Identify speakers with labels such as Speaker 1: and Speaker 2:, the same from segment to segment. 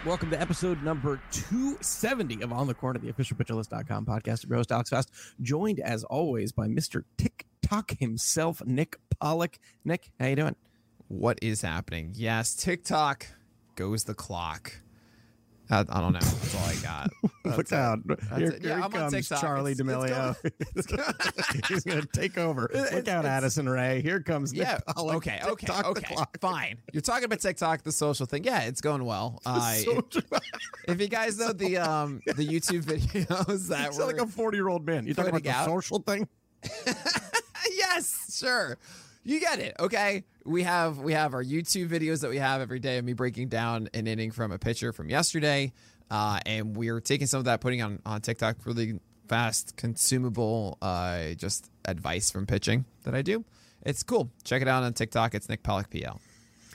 Speaker 1: Up? Welcome to episode number 270 of On the Corner, the official pitcherlist.com podcast. Your host, Alex Fast, joined as always by Mr. TikTok himself, Nick Pollack. Nick, how you doing?
Speaker 2: what is happening. Yes, TikTok goes the clock. Uh, I don't know. That's all I got.
Speaker 1: Look
Speaker 2: That's
Speaker 1: out. Here.
Speaker 2: Yeah,
Speaker 1: here
Speaker 2: I'm on
Speaker 1: comes. Charlie
Speaker 2: It's- it's
Speaker 1: D'Amelio. He's going to take over. Look
Speaker 2: It's-
Speaker 1: out,
Speaker 2: it's-
Speaker 1: Addison Rae. Here comes Nick
Speaker 2: Yeah.
Speaker 1: Pollack.
Speaker 2: Okay. Okay.
Speaker 1: TikTok
Speaker 2: Okay. Fine. You're talking about TikTok, the social thing. Yeah, it's going well. Uh, if you guys know the um the YouTube videos that
Speaker 1: It's
Speaker 2: were
Speaker 1: like a 40 year old man. You talking about the
Speaker 2: out-
Speaker 1: social thing?
Speaker 2: yes, sure. You get it. Okay. We have we have our YouTube videos that we have every day of me breaking down an inning from a pitcher from yesterday. Uh, and we're taking some of that, putting on on TikTok really fast, consumable uh just advice from pitching that I do. It's cool. Check it out on TikTok. It's Nick Pollack PL.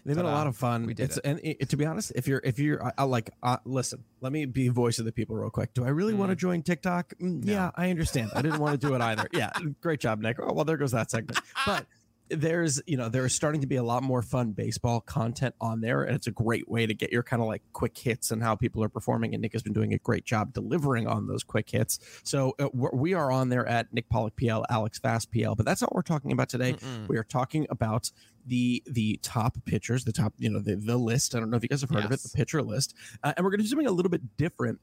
Speaker 1: They've been a lot of fun.
Speaker 2: We did
Speaker 1: it's,
Speaker 2: it.
Speaker 1: And it, to be honest, if you're if you're I, I like uh, listen, let me be voice of the people real quick. Do I really want to join TikTok? Mm, Yeah, I understand. I didn't want to do it either. Yeah, great job, Nick. Oh well, there goes that segment. But there's you know there's starting to be a lot more fun baseball content on there, and it's a great way to get your kind of like quick hits and how people are performing. And Nick has been doing a great job delivering on those quick hits. So uh, we're, on there at Nick Pollack PL, Alex Fast PL. But that's not what we're talking about today. We are talking about the the top pitchers, the top, you know, the, the list. I don't know if you guys have heard of it, the pitcher list. Uh, and we're going to do something a little bit different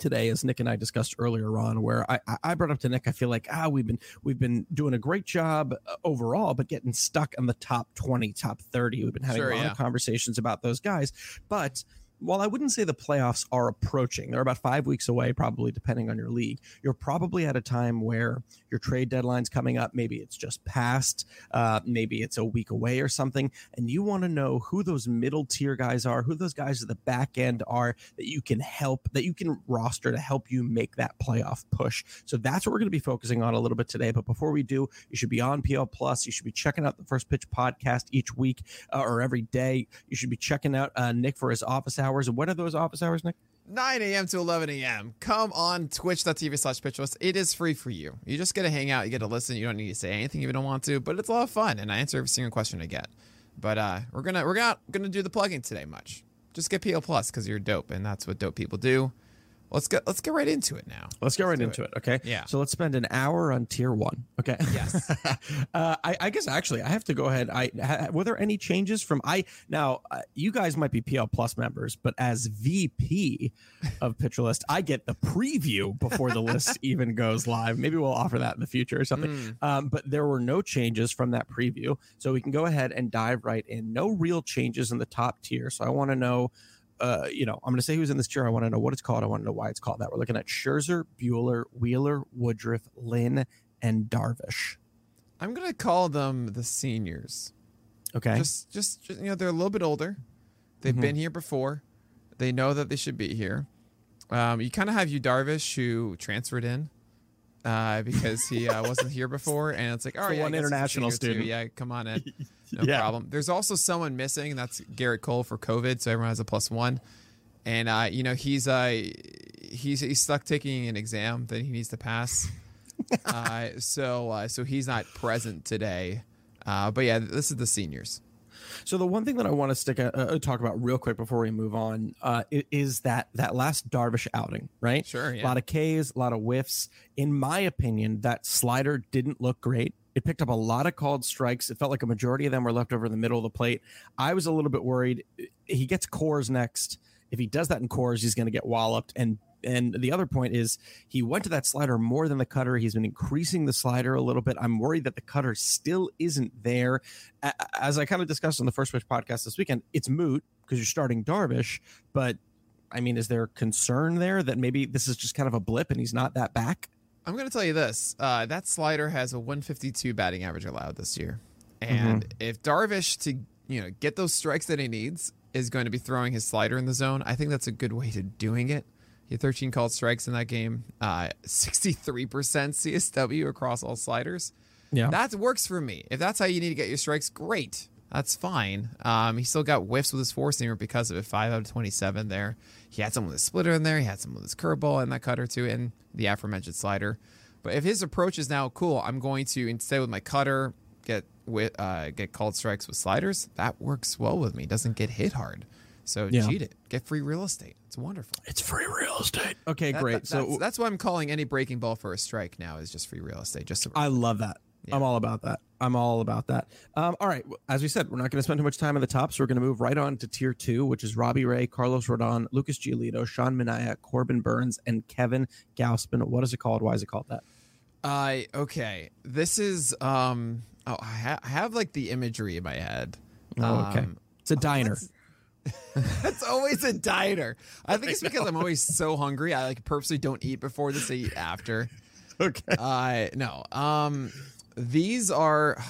Speaker 1: today, as Nick and I discussed earlier on, where I, I- brought up to Nick, I feel like ah, we've been we've been doing a great job uh, overall, but getting stuck in the top twenty, top thirty. We've been having
Speaker 2: Sure,
Speaker 1: a lot
Speaker 2: yeah.
Speaker 1: of conversations about those guys, but while I wouldn't say the playoffs are approaching, they're about five weeks away, probably depending on your league. You're probably at a time where your trade deadline's coming up. Maybe it's just past, uh, maybe it's a week away or something, and you want to know who those middle tier guys are, who those guys at the back end are that you can help, that you can roster to help you make that playoff push. So that's what we're going to be focusing on a little bit today. But before we do, you should be on PL Plus. You should be checking out the First Pitch podcast each week uh, or every day. You should be checking out uh, Nick for his office hours. And what are those office hours, Nick?
Speaker 2: 9 a.m. to 11 a.m. Come on twitch.tv slash pitchlist. It is free for you. You just get to hang out. You get to listen. You don't need to say anything if you don't want to, but it's a lot of fun, and I answer every single question I get. But uh, we're gonna we're not gonna do the plugging today much. Just get PL Plus because you're dope, and that's what dope people do. Let's get let's get right into it now.
Speaker 1: Let's get right
Speaker 2: do
Speaker 1: into it. Okay.
Speaker 2: Yeah.
Speaker 1: So let's spend an hour on tier one. Okay.
Speaker 2: Yes.
Speaker 1: uh, I, I guess actually I have to go ahead. I ha, were there any changes from I now? Uh, you guys might be PL Plus members, but as VP of Pitcher List, I get the preview before the list even goes live. Maybe we'll offer that in the future or something.
Speaker 2: Mm.
Speaker 1: Um, but there were no changes from that preview, so we can go ahead and dive right in. No real changes in the top tier. So I want to know uh, you know, I'm going to say who's in this chair. I want to know what it's called. I want to know why it's called that. We're looking at Scherzer, Buehler, Wheeler, Woodruff, Lynn, and Darvish.
Speaker 2: I'm gonna call them the seniors.
Speaker 1: Okay.
Speaker 2: Just, just just, you know, they're a little bit older. They've
Speaker 1: Mhm.
Speaker 2: been here before. They know that they should be here. Um, you kind of have you Darvish who transferred in uh, because he uh, wasn't here before, and it's like, all right, yeah,
Speaker 1: one
Speaker 2: guess he's a
Speaker 1: international student.
Speaker 2: Yeah, come on in, no
Speaker 1: Yeah.
Speaker 2: problem. There's also someone missing, and that's Gerrit Cole for COVID, so everyone has a plus one. And uh, you know he's uh, he's he's stuck taking an exam that he needs to pass. uh, so uh, so he's not present today. Uh, but yeah, this is the seniors.
Speaker 1: So the one thing that I want to stick a, uh, talk about real quick before we move on uh, is that that last Darvish outing, right?
Speaker 2: Sure, yeah.
Speaker 1: A lot of Ks, a lot of whiffs. In my opinion, that slider didn't look great. It picked up a lot of called strikes. It felt like a majority of them were left over in the middle of the plate. I was a little bit worried. He gets Coors next. If he does that in Coors, he's going to get walloped. And and the other point is he went to that slider more than the cutter. He's been increasing the slider a little bit. I'm worried that the cutter still isn't there. As I kind of discussed on the First Pitch podcast this weekend, it's moot because you're starting Darvish. But I mean, is there concern there that maybe this is just kind of a blip and he's not that back?
Speaker 2: I'm going to tell you this: uh, that slider has a 152 batting average allowed this year, and mm-hmm. if Darvish to you know get those strikes that he needs is going to be throwing his slider in the zone, I think that's a good way to doing it. He had 13 called strikes in that game, uh, 63% CSW across all sliders.
Speaker 1: Yeah.
Speaker 2: That works for me. If that's how you need to get your strikes, great. That's fine. Um, he still got whiffs with his four seamer because of it. Five out of 27 there. He had some with his splitter in there. He had some with his curveball and that cutter too, and the aforementioned slider. But if his approach is now cool, I'm going to instead with my cutter get with uh, get called strikes with sliders. That works well with me. Doesn't get hit hard. So yeah. cheat it. Get free real estate. It's wonderful.
Speaker 1: It's free real estate. Okay,
Speaker 2: that,
Speaker 1: great.
Speaker 2: That,
Speaker 1: so
Speaker 2: that's, that's, why I'm calling any breaking ball for a strike now is just free real estate. Just so
Speaker 1: I love that. Yeah. I'm all about that. I'm all about that. Um, all right. As we said, we're not going to spend too much time on the top, so we're going to move right on to tier two, which is Robbie Ray, Carlos Rodon, Lucas Giolito, Sean Manaea, Corbin Burnes, and Kevin Gausman. What is it called? Why is it called that?
Speaker 2: Uh, okay. This is um. Oh, I, ha- I have like the imagery in my head.
Speaker 1: Oh, okay. Um, it's a diner.
Speaker 2: That's always a diner. I think it's because I'm always so hungry. I like purposely don't eat before this. I eat after.
Speaker 1: Okay.
Speaker 2: Uh no. Um, these are.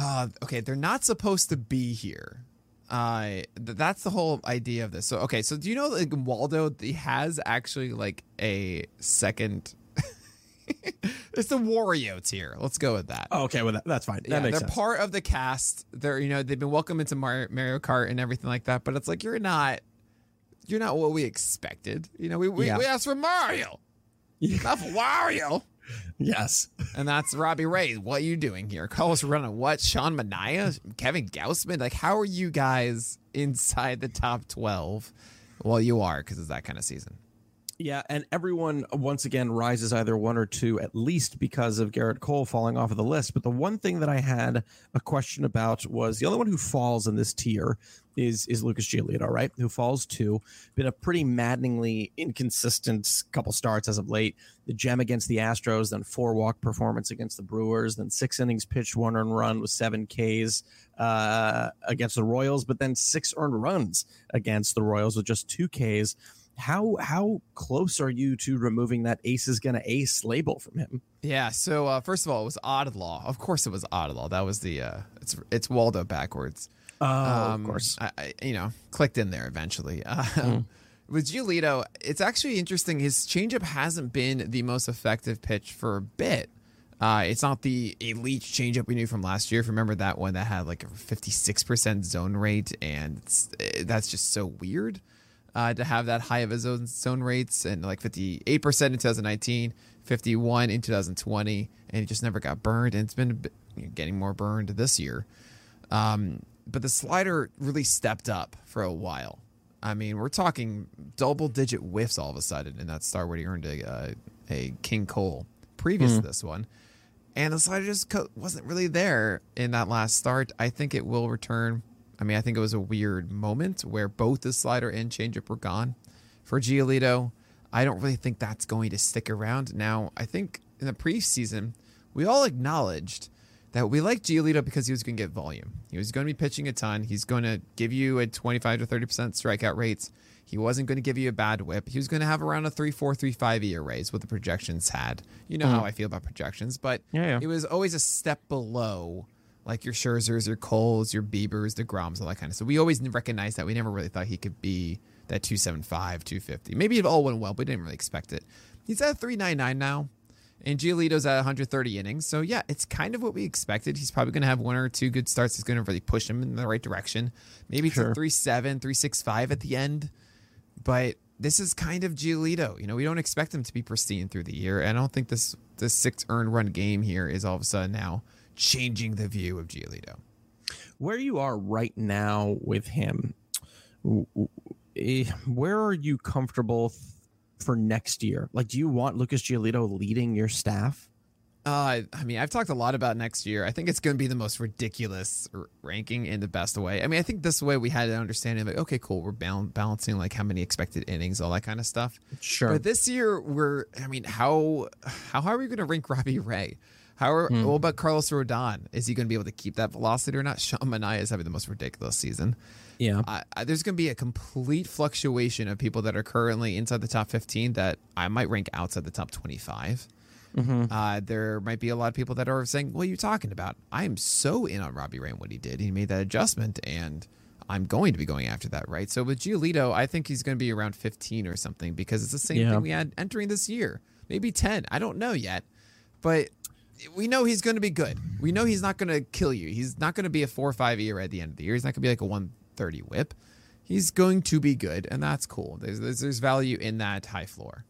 Speaker 2: Uh, okay, they're not supposed to be here. Uh, that's the whole idea of this. So okay, so do you know like Waldo? He has actually like a second it's the Wario tier. Let's go with that.
Speaker 1: Oh, okay, well that, that's fine. That yeah,
Speaker 2: they're
Speaker 1: sense.
Speaker 2: part of the cast. They're you know they've been welcomed into Mario, Mario Kart and everything like that. But it's like you're not you're not what we expected. You know we we, yeah. we asked for Mario, yeah. not for Wario.
Speaker 1: Yes,
Speaker 2: and that's Robbie Ray. What are you doing here? Carlos running what? Sean Manaea, Kevin Gausman. Like how are you guys inside the top twelve? Well, you are because it's that kind of season.
Speaker 1: Yeah, and everyone once again rises either one or two at least because of Gerrit Cole falling off of the list. But the one thing that I had a question about was the only one who falls in this tier is is Lucas Giolito, right? Who falls two. Been a pretty maddeningly inconsistent couple starts as of late. The gem against the Astros, then four walk performance against the Brewers, then six innings pitched, one earned run with seven Ks uh, against the Royals, but then six earned runs against the Royals with just two Ks how how close are you to removing that ace is gonna ace label from him?
Speaker 2: Yeah so uh, first of all it was Odlaw of course it was Odlaw that was the uh it's it's waldo backwards.
Speaker 1: Oh um, of course.
Speaker 2: I, I, you know clicked in there eventually. Um, mm. with Giolito, it's actually interesting. His changeup hasn't been the most effective pitch for a bit. Uh, it's not the elite changeup we knew from last year. If you remember that one that had like a 56% zone rate, and eh, that's just so weird uh, to have that high of a zone, zone rates and like 58% in 2019, 51 in 2020, and it just never got burned. And it's been getting more burned this year. Um, but the slider really stepped up for a while. I mean, we're talking double digit whiffs all of a sudden in that start where he earned a, uh, a King Cole previous mm. to this one. And the slider just wasn't really there in that last start. I think it will return I mean, I think it was a weird moment where both the slider and changeup were gone for Giolito. I don't really think that's going to stick around. Now, I think in the preseason, we all acknowledged that we liked Giolito because he was going to get volume. He was going to be pitching a ton. He's going to give you a 25 to 30% strikeout rates. He wasn't going to give you a bad whip. He was going to have around a 3 4 3 5 ERA, is what the projections had. You know mm-hmm. how I feel about projections, but
Speaker 1: yeah, yeah.
Speaker 2: it was always a step below like your Scherzers, your Coles, your Biebers, deGroms, all that kind of stuff. We always recognized that. We never really thought he could be that 275, 250. Maybe it all went well, but we didn't really expect it. He's at 399 now, and Giolito's at 130 innings. So, yeah, it's kind of what we expected. He's probably going to have one or two good starts. It's going to really push him in the right direction. Maybe it's sure. a 3.7, 3.65 at the end. But this is kind of Giolito. You know, we don't expect him to be pristine through the year. And I don't think this this six earned run game here is all of a sudden now changing the view of Giolito.
Speaker 1: Where you are right now with him, eh, where are you comfortable for next year? Like, do you want Lucas Giolito leading your staff?
Speaker 2: Uh, I mean, I've talked a lot about next year. I think it's going to be the most ridiculous r- ranking in the best way. I mean, I think this way we had an understanding of like, okay, cool, we're bal- balancing like how many expected innings, all that kind of stuff.
Speaker 1: Sure.
Speaker 2: But this year, we're, I mean, how how are we going to rank Robbie Ray? How are, what about Carlos Rodon? Is he going to be able to keep that velocity or not? Sean Manaea is having the most ridiculous season.
Speaker 1: yeah.
Speaker 2: I, I, there's going to be a complete fluctuation of people that are currently inside the top 15 that I might rank outside the top 25. Uh, there might be a lot of people that are saying, "What are you talking about?" I am so in on Robbie Ray and what he did. He made that adjustment, and I'm going to be going after that, right? So with Giolito, I think he's going to be around 15 or something because it's the same
Speaker 1: Yeah.
Speaker 2: thing we had entering this year, maybe 10. I don't know yet, but we know he's going to be good. We know he's not going to kill you. He's not going to be a four or five year at the end of the year. He's not going to be like a 130 whip. He's going to be good, and that's cool. There's, there's there's value in that high floor.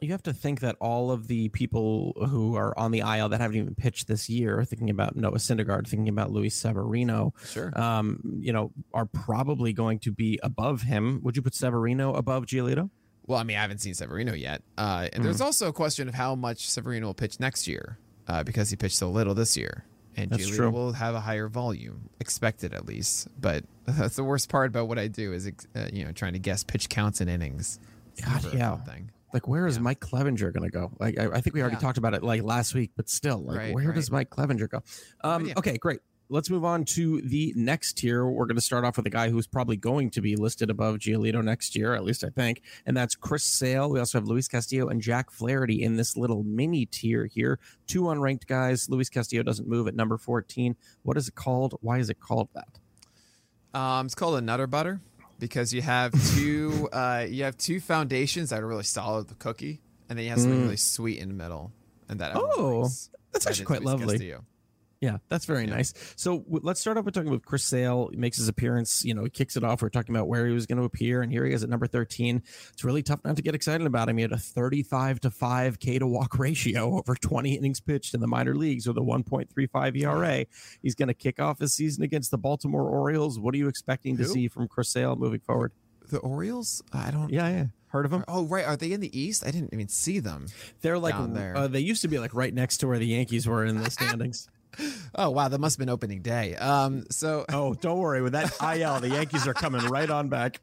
Speaker 1: you have to think that all of the people who are on the IL that haven't even pitched this year, thinking about Noah Syndergaard, thinking about Luis Severino,
Speaker 2: Sure.
Speaker 1: um, you know, are probably going to be above him. Would you put Severino above Giolito?
Speaker 2: Well, I mean, I haven't seen Severino yet. Uh, and there's also a question of how much Severino will pitch next year uh, because he pitched so little this year. And
Speaker 1: That's
Speaker 2: Giolito
Speaker 1: true.
Speaker 2: will have a higher volume, expected at least. But that's the worst part about what I do is, uh, you know, trying to guess pitch counts and innings.
Speaker 1: God, yeah.
Speaker 2: Thing.
Speaker 1: Like, where is
Speaker 2: Yeah.
Speaker 1: Mike Clevinger going to go? Like, I, I think we already
Speaker 2: Yeah.
Speaker 1: talked about it like last week, but still, like,
Speaker 2: Right,
Speaker 1: where
Speaker 2: right.
Speaker 1: does Mike Clevinger go? Um,
Speaker 2: idea.
Speaker 1: okay, great. Let's move on to the next tier. We're going to start off with a guy who's probably going to be listed above Giolito next year, at least I think, and that's Chris Sale. We also have Luis Castillo and Jack Flaherty in this little mini tier here. Two unranked guys. Luis Castillo doesn't move at number 14. What is it called? Why is it called that?
Speaker 2: Um, it's called a nutter butter because you have two uh, you have two foundations that are really solid with the cookie, and then you have something really sweet in the middle, and that
Speaker 1: Mm. Oh,
Speaker 2: likes.
Speaker 1: that's
Speaker 2: That
Speaker 1: actually quite
Speaker 2: Luis
Speaker 1: lovely.
Speaker 2: Castillo.
Speaker 1: Yeah, that's very nice. So w- let's start off with talking about Chris Sale. He makes his appearance. You know, he kicks it off. We're talking about where he was going to appear, and here he is at number 13. It's really tough not to get excited about him. He had a 35 to 5 K to walk ratio over 20 innings pitched in the minor leagues with a 1.35 ERA. He's going to kick off his season against the Baltimore Orioles. What are you expecting to see from Chris Sale moving forward?
Speaker 2: The Orioles? I don't.
Speaker 1: Yeah, yeah. Heard of him?
Speaker 2: Oh, right. Are they in the East? I didn't even see them.
Speaker 1: They're like. Uh, they used to be like right next to where the Yankees were in the standings.
Speaker 2: Oh, wow. That must have been opening day. Um. So
Speaker 1: oh, don't worry. With that IL, the Yankees are coming right on back.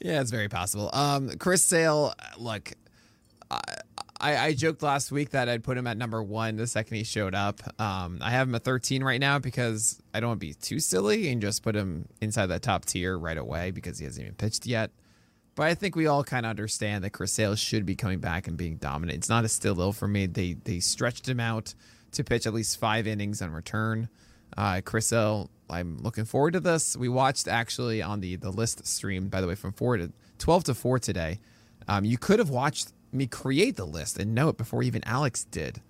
Speaker 2: yeah, it's very possible. Um, Chris Sale. Look, I, I I joked last week that I'd put him at number one the second he showed up. Um, I have him at 13 right now because I don't want to be too silly and just put him inside that top tier right away because he hasn't even pitched yet. But I think we all kind of understand that Chris Sale should be coming back and being dominant. It's not a still ill for me. They they stretched him out to pitch at least five innings on return. Uh, I'm looking forward to this. We watched actually on the the list stream, by the way, from four to twelve to four today. Um, you could have watched me create the list and know it before even Alex did,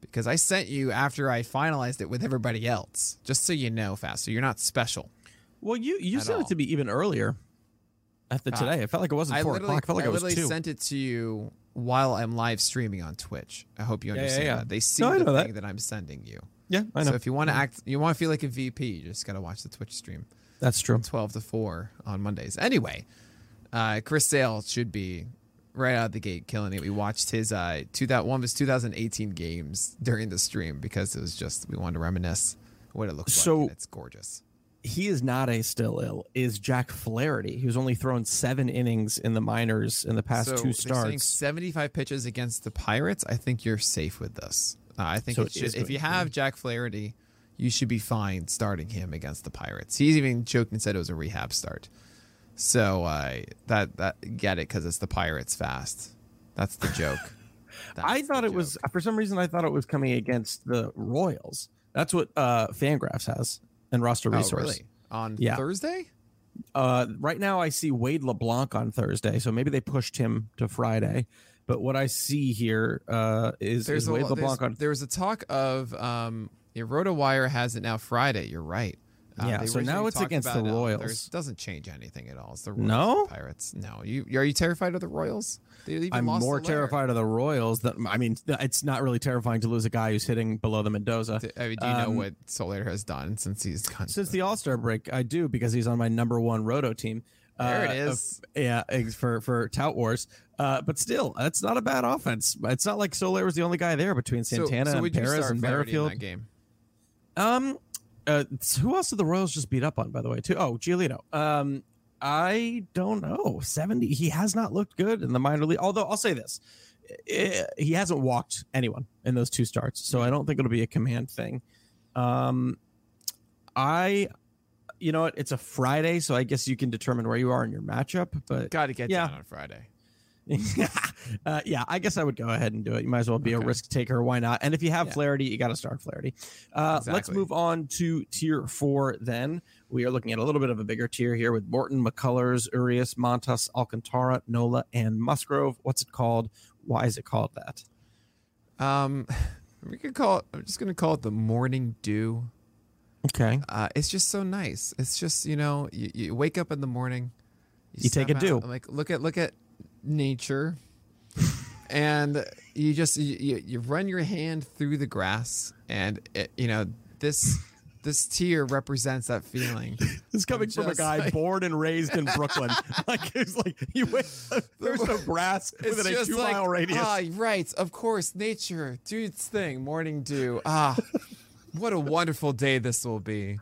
Speaker 2: because I sent you after I finalized it with everybody else, just so you know, fast. So you're not special.
Speaker 1: Well, you you sent
Speaker 2: all.
Speaker 1: it to me even earlier. After
Speaker 2: Ah.
Speaker 1: today, it felt like it wasn't
Speaker 2: I
Speaker 1: four o'clock. It felt like
Speaker 2: I
Speaker 1: it was
Speaker 2: literally
Speaker 1: two.
Speaker 2: sent it to you while I'm live streaming on Twitch. I hope you
Speaker 1: yeah,
Speaker 2: understand
Speaker 1: yeah.
Speaker 2: that. They see
Speaker 1: No,
Speaker 2: the
Speaker 1: know that.
Speaker 2: thing that. I'm sending you.
Speaker 1: yeah, I know.
Speaker 2: So if you want to act, you want to feel like a VP, you just got to watch the Twitch stream.
Speaker 1: That's true.
Speaker 2: 12 to 4 on Mondays. Anyway, uh, Chris Sale should be right out of the gate killing it. We watched his uh, two that one of his 2018 games during the stream because it was just we wanted to reminisce what it looks
Speaker 1: So-
Speaker 2: like. And it's gorgeous.
Speaker 1: He is not a still ill. Is Jack Flaherty, who's only thrown seven innings in the minors in the past
Speaker 2: so
Speaker 1: two starts.
Speaker 2: 75 pitches against the Pirates. I think you're safe with this. Uh, I think
Speaker 1: So
Speaker 2: it
Speaker 1: it is
Speaker 2: should, if you have Jack Flaherty, you should be fine starting him against the Pirates. He's even joked and said it was a rehab start. So uh, that that get it because it's the Pirates fast. That's the joke.
Speaker 1: I thought it was for some reason. I thought it was coming against the Royals. That's what uh, Fangraphs has and roster
Speaker 2: Oh,
Speaker 1: resource.
Speaker 2: really? on
Speaker 1: Yeah.
Speaker 2: Thursday.
Speaker 1: Uh, right now, I see Wade LeBlanc on Thursday, so maybe they pushed him to Friday. But what I see here uh, is,
Speaker 2: There's
Speaker 1: is
Speaker 2: a
Speaker 1: Wade
Speaker 2: lo-
Speaker 1: LeBlanc on.
Speaker 2: there was a talk of um, yeah, RotoWire has it now Friday. You're right. Uh,
Speaker 1: Yeah, so now it's against the
Speaker 2: uh,
Speaker 1: Royals.
Speaker 2: there's- doesn't change anything at all. It's the Royals
Speaker 1: No?
Speaker 2: and Pirates. No, you are you terrified of the Royals?
Speaker 1: I'm
Speaker 2: lost
Speaker 1: more terrified of the Royals than I mean, it's not really terrifying to lose a guy who's hitting below the Mendoza.
Speaker 2: I mean, do you know
Speaker 1: Um,
Speaker 2: what Soler has done since he's gone?
Speaker 1: Since the All Star break, I do because he's on my number one roto team.
Speaker 2: There it
Speaker 1: Uh,
Speaker 2: is.
Speaker 1: of- yeah, for for Tout Wars. Uh, but still, that's not a bad offense. It's not like Soler was the only guy there between Santana
Speaker 2: so,
Speaker 1: and
Speaker 2: would you
Speaker 1: Perez and Merrifield.
Speaker 2: game?
Speaker 1: Um, uh, who else did the Royals just beat up on? By the way, too. Oh, Giolito. Um, I don't know. Seventy. He has not looked good in the minor league. Although I'll say this, eh, he hasn't walked anyone in those two starts, so I don't think it'll be a command thing. Um, I, you know what? It's a Friday, so I guess you can determine where you are in your matchup. But
Speaker 2: Got to get
Speaker 1: Yeah.
Speaker 2: down on Friday.
Speaker 1: uh, yeah, I guess I would go ahead and do it. You might as well be a risk taker. Why not? And if you have
Speaker 2: Yeah.
Speaker 1: Flaherty, you got to start Flaherty. Uh, Let's move on to tier four. Then we are looking at a little bit of a bigger tier here with Morton, McCullers, Urias, Montas, Alcantara, Nola, and Musgrove. What's it called? Why is it called that?
Speaker 2: Um, we could call it. I'm just gonna call it the morning dew.
Speaker 1: Okay.
Speaker 2: Uh, it's just so nice. It's just you know you, you wake up in the morning,
Speaker 1: You take
Speaker 2: step
Speaker 1: a dew.
Speaker 2: out, like look at look at nature, and you just you, you, run your hand through the grass, and it, you know this this tear represents that feeling.
Speaker 1: This coming from a guy
Speaker 2: like-
Speaker 1: born and raised in Brooklyn. like it's like you wait, there's no grass within a two
Speaker 2: like,
Speaker 1: mile radius.
Speaker 2: Ah, right. Of course, nature, do its thing. Morning dew. Ah, what a wonderful day this will be,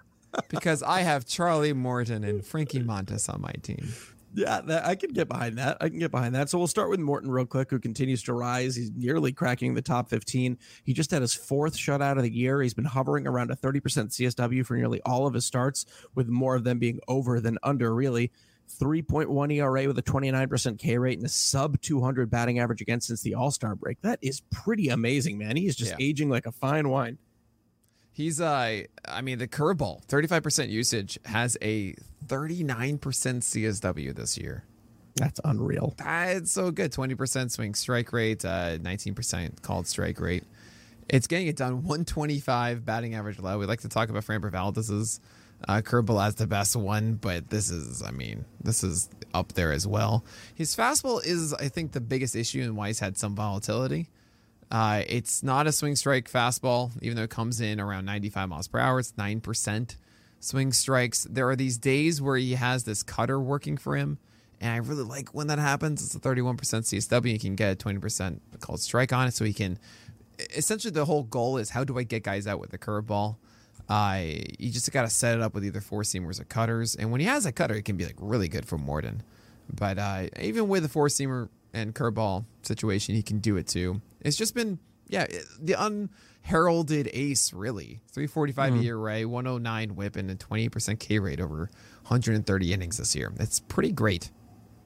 Speaker 2: because I have Charlie Morton and Frankie Montas on my team.
Speaker 1: Yeah, that, I can get behind that. I can get behind that. So we'll start with Morton real quick, who continues to rise. He's nearly cracking the top 15. He just had his fourth shutout of the year. He's been hovering around a 30% CSW for nearly all of his starts, with more of them being over than under, really. 3.1 ERA with a 29% K rate and a sub 200 batting average against since the All Star break. That is pretty amazing, man. He is just
Speaker 2: Yeah.
Speaker 1: aging like a fine wine.
Speaker 2: He's uh, I mean, the curveball, thirty-five percent usage, has a thirty-nine percent CSW this year.
Speaker 1: That's unreal.
Speaker 2: That's so good. Twenty percent swing strike rate, uh, nineteen percent called strike rate. It's getting it done. One twenty-five batting average low. We like to talk about Framber Valdez's uh, curveball as the best one, but this is, I mean, this is up there as well. His fastball is, I think, the biggest issue and why he's had some volatility. Uh, it's not a swing strike fastball, even though it comes in around 95 miles per hour. It's 9% swing strikes. There are these days where he has this cutter working for him. And I really like when that happens. It's a 31% CSW. You can get a 20% called strike on it. So he can essentially the whole goal is how do I get guys out with the curveball? Uh, you just got to set it up with either four seamers or cutters. And when he has a cutter, it can be like really good for Morton. But uh, even with a four seamer and curveball situation, he can do it too. It's just been, yeah, the unheralded ace, really. 345 hmm. ERA, 109 whip, and a 28% K rate over 130 innings this year. That's pretty great.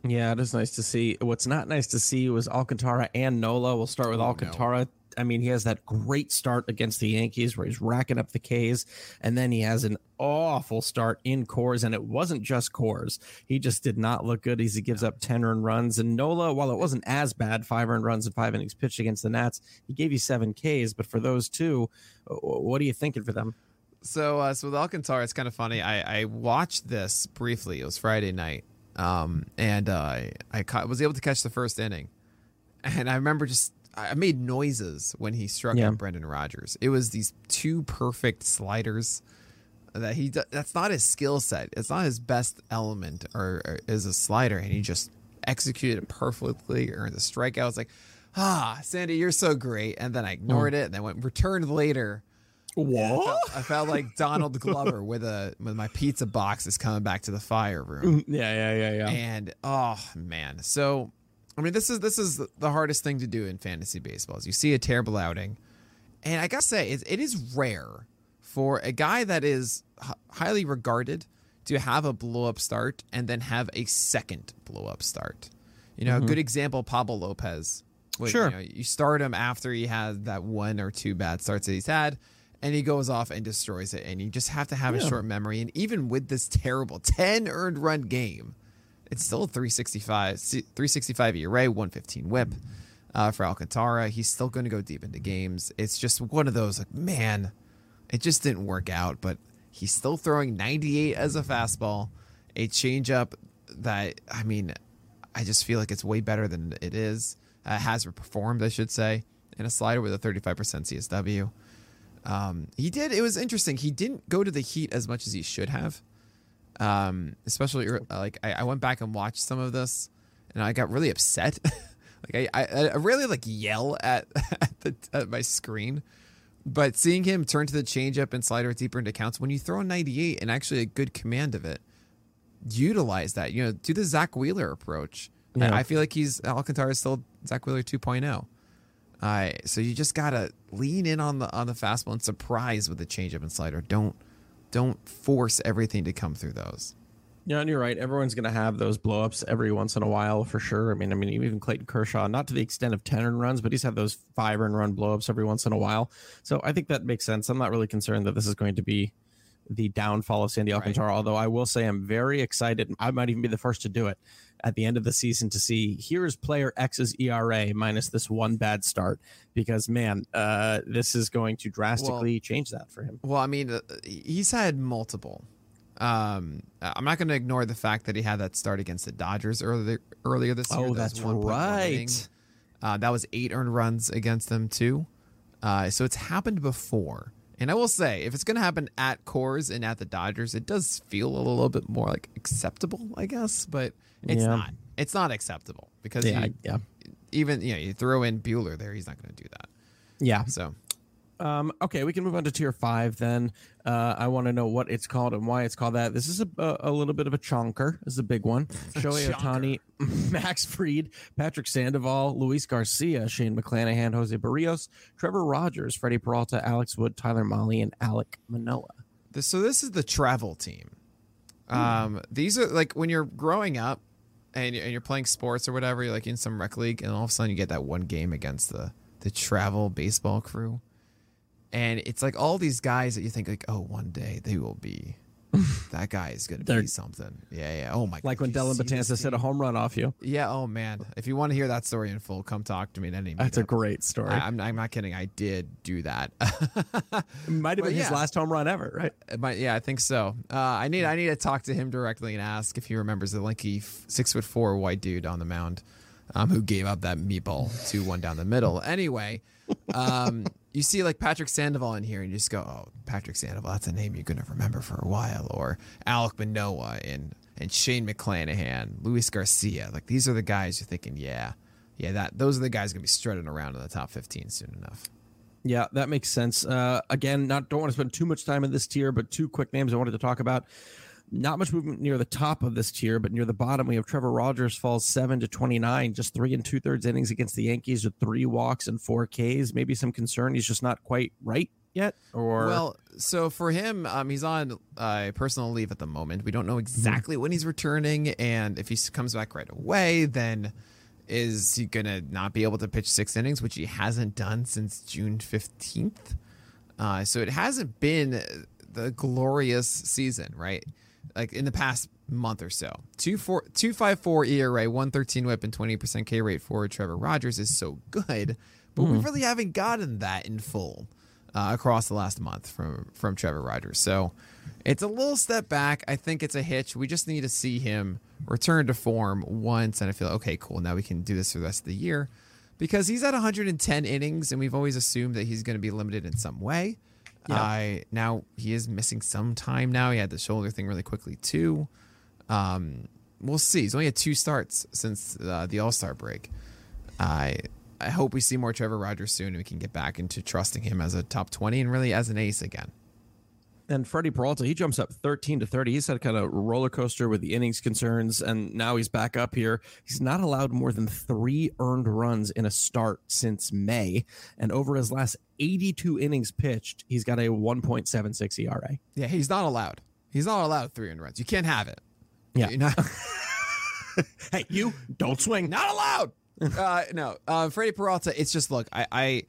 Speaker 1: Yeah, it is nice to see. What's not nice to see was Alcantara and Nola. We'll start with
Speaker 2: Oh, no.
Speaker 1: I mean, he has that great start against the Yankees where he's racking up the Ks, and then he has an awful start in Coors, and it wasn't just Coors. He just did not look good as he gives up 10 earned runs. And Nola, while it wasn't as bad, five earned runs and five innings pitched against the Nats, he gave you seven Ks. But for those two, what are you thinking for them?
Speaker 2: So, uh, so with Alcantara, it's kind of funny. I, I watched this briefly. It was Friday night, um, and uh, I ca- was able to catch the first inning, and I remember just I made noises when he struck
Speaker 1: Yeah.
Speaker 2: out Brendan Rodgers. It was these two perfect sliders that he that's not his skill set. It's not his best element or, or is a slider, and he just executed it perfectly. Earned the strikeout. I was like, ah, Sandy, you're so great. And then I ignored it, and then went returned later. I felt, I felt like Donald Glover with a with my pizza box is coming back to the fire room.
Speaker 1: Yeah, yeah, yeah, yeah.
Speaker 2: And oh man, so I mean, this is this is the hardest thing to do in fantasy baseball. Is you see a terrible outing, and I gotta say, it, it is rare for a guy that is h- highly regarded to have a blow up start and then have a second blow up start. You know, a mm-hmm. good example, Pablo Lopez. When,
Speaker 1: Sure.
Speaker 2: You, know, you start him after he had that one or two bad starts that he's had, and he goes off and destroys it. And you just have to have a short memory. And even with this terrible 10 earned run game, it's still a 365, 365 ERA, 115 whip uh, for Alcantara. He's still going to go deep into games. It's just one of those, like, man, it just didn't work out, but He's still throwing 98 as a fastball, a changeup that I mean, I just feel like it's way better than it is. Uh, has performed, I should say, and a slider with a 35% CSW. Um, he did. It was interesting. He didn't go to the heat as much as he should have. Um, especially like I, I went back and watched some of this, and I got really upset. like I, I, I really like yell at at, the, at my screen. But seeing him turn to the changeup and slider deeper into counts, when you throw a 98 and actually a good command of it, utilize that. You know, do the Zack Wheeler approach.
Speaker 1: Yeah.
Speaker 2: I, I feel like he's Alcantara is still Zack Wheeler 2.0. Uh, so you just gotta lean in on the on the fastball and surprise with the changeup and slider. Don't don't force everything to come through those.
Speaker 1: Yeah, and you're right. Everyone's going to have those blowups every once in a while for sure. I mean, I mean, even Clayton Kershaw, not to the extent of ten earned runs, but he's had those five earned run blowups every once in a while. So I think that makes sense. I'm not really concerned that this is going to be the downfall of Sandy Alcantara. Right. Although I will say I'm very excited. I might even be the first to do it at the end of the season to see here's player X's ERA minus this one bad start because man, uh, this is going to drastically well, change that for him.
Speaker 2: Well, I mean, uh, he's had multiple. Um, I'm not going to ignore the fact that he had that start against the Dodgers earlier earlier this year.
Speaker 1: Oh, that that's right.
Speaker 2: Uh, that was eight earned runs against them too. Uh, so it's happened before. And I will say, if it's going to happen at Coors and at the Dodgers, it does feel a little bit more like acceptable, I guess. But it's yeah. not. It's not acceptable because yeah, you, yeah. even you know you throw in Buehler there, he's not going to do that.
Speaker 1: Yeah.
Speaker 2: So
Speaker 1: um, okay, we can move on to tier five then. Uh, I want to know what it's called and why it's called that. This is a, a, a little bit of a chonker. This is a big one. Shohei Ohtani, Max Fried, Patrick Sandoval, Luis Garcia, Shane McClanahan, Jose Berrios, Trevor Rogers, Freddie Peralta, Alex Wood, Tyler Mahle, and Alek Manoah.
Speaker 2: This, so this is the travel team. Um, these are like when you're growing up and you're playing sports or whatever, you're like in some rec league, and all of a sudden you get that one game against the the travel baseball crew and it's like all these guys that you think like, oh, one day they will be. that guy is going to be something. Yeah, yeah. Oh my. God.
Speaker 1: Like when Dellin Betances hit a home run off you.
Speaker 2: Yeah. Oh man. If you want to hear that story in full, come talk to me at any.
Speaker 1: That's a great story.
Speaker 2: I, am I'm, I'm not kidding. I did do that.
Speaker 1: might have been yeah. his last home run ever, right?
Speaker 2: It might, yeah, I think so. Uh, I need I need to talk to him directly and ask if he remembers the lanky six foot four white dude on the mound, um, who gave up that meatball two one down the middle. Anyway. Um, you see like Patrick Sandoval in here and you just go, oh, Patrick Sandoval, that's a name you're going to remember for a while. Or Alek Manoah and, and Shane McClanahan, Luis Garcia. Like these are the guys you're thinking, yeah, yeah, that those are the guys going to be strutting around in the top 15 soon enough.
Speaker 1: Yeah, that makes sense. Uh, again, not don't want to spend too much time in this tier, but two quick names I wanted to talk about. Not much movement near the top of this tier, but near the bottom, we have Trevor Rogers falls seven to 29, just three and two thirds innings against the Yankees with three walks and four Ks. Maybe some concern he's just not quite right yet. Or
Speaker 2: well, so for him, um, he's on uh, personal leave at the moment. We don't know exactly mm-hmm. when he's returning, and if he comes back right away, then is he gonna not be able to pitch six innings, which he hasn't done since June fifteenth? Uh, so it hasn't been the glorious season, right? Like in the past month or so. 254 ERA, 113 whip, and 20% K rate for Trevor Rogers is so good, but mm. we really haven't gotten that in full uh, across the last month from from Trevor Rogers. So it's a little step back. I think it's a hitch. We just need to see him return to form once, and I feel okay, cool. Now we can do this for the rest of the year because he's at 110 innings, and we've always assumed that he's going to be limited in some way. I now he is missing some time now. He had the shoulder thing really quickly too. Um, we'll see. He's only had two starts since uh, the All Star break. I I hope we see more Trevor Rogers soon and we can get back into trusting him as a top twenty and really as an ace again
Speaker 1: and Freddie Peralta, he jumps up 13 to 30. He's had kind of roller coaster with the innings concerns, and now he's back up here. He's not allowed more than three earned runs in a start since May, and over his last 82 innings pitched, he's got a 1.76 ERA.
Speaker 2: Yeah, he's not allowed. He's not allowed three earned runs. You can't have it.
Speaker 1: Yeah. Not- hey, you don't swing.
Speaker 2: Not allowed. uh, no, uh, Freddie Peralta. It's just look, I, I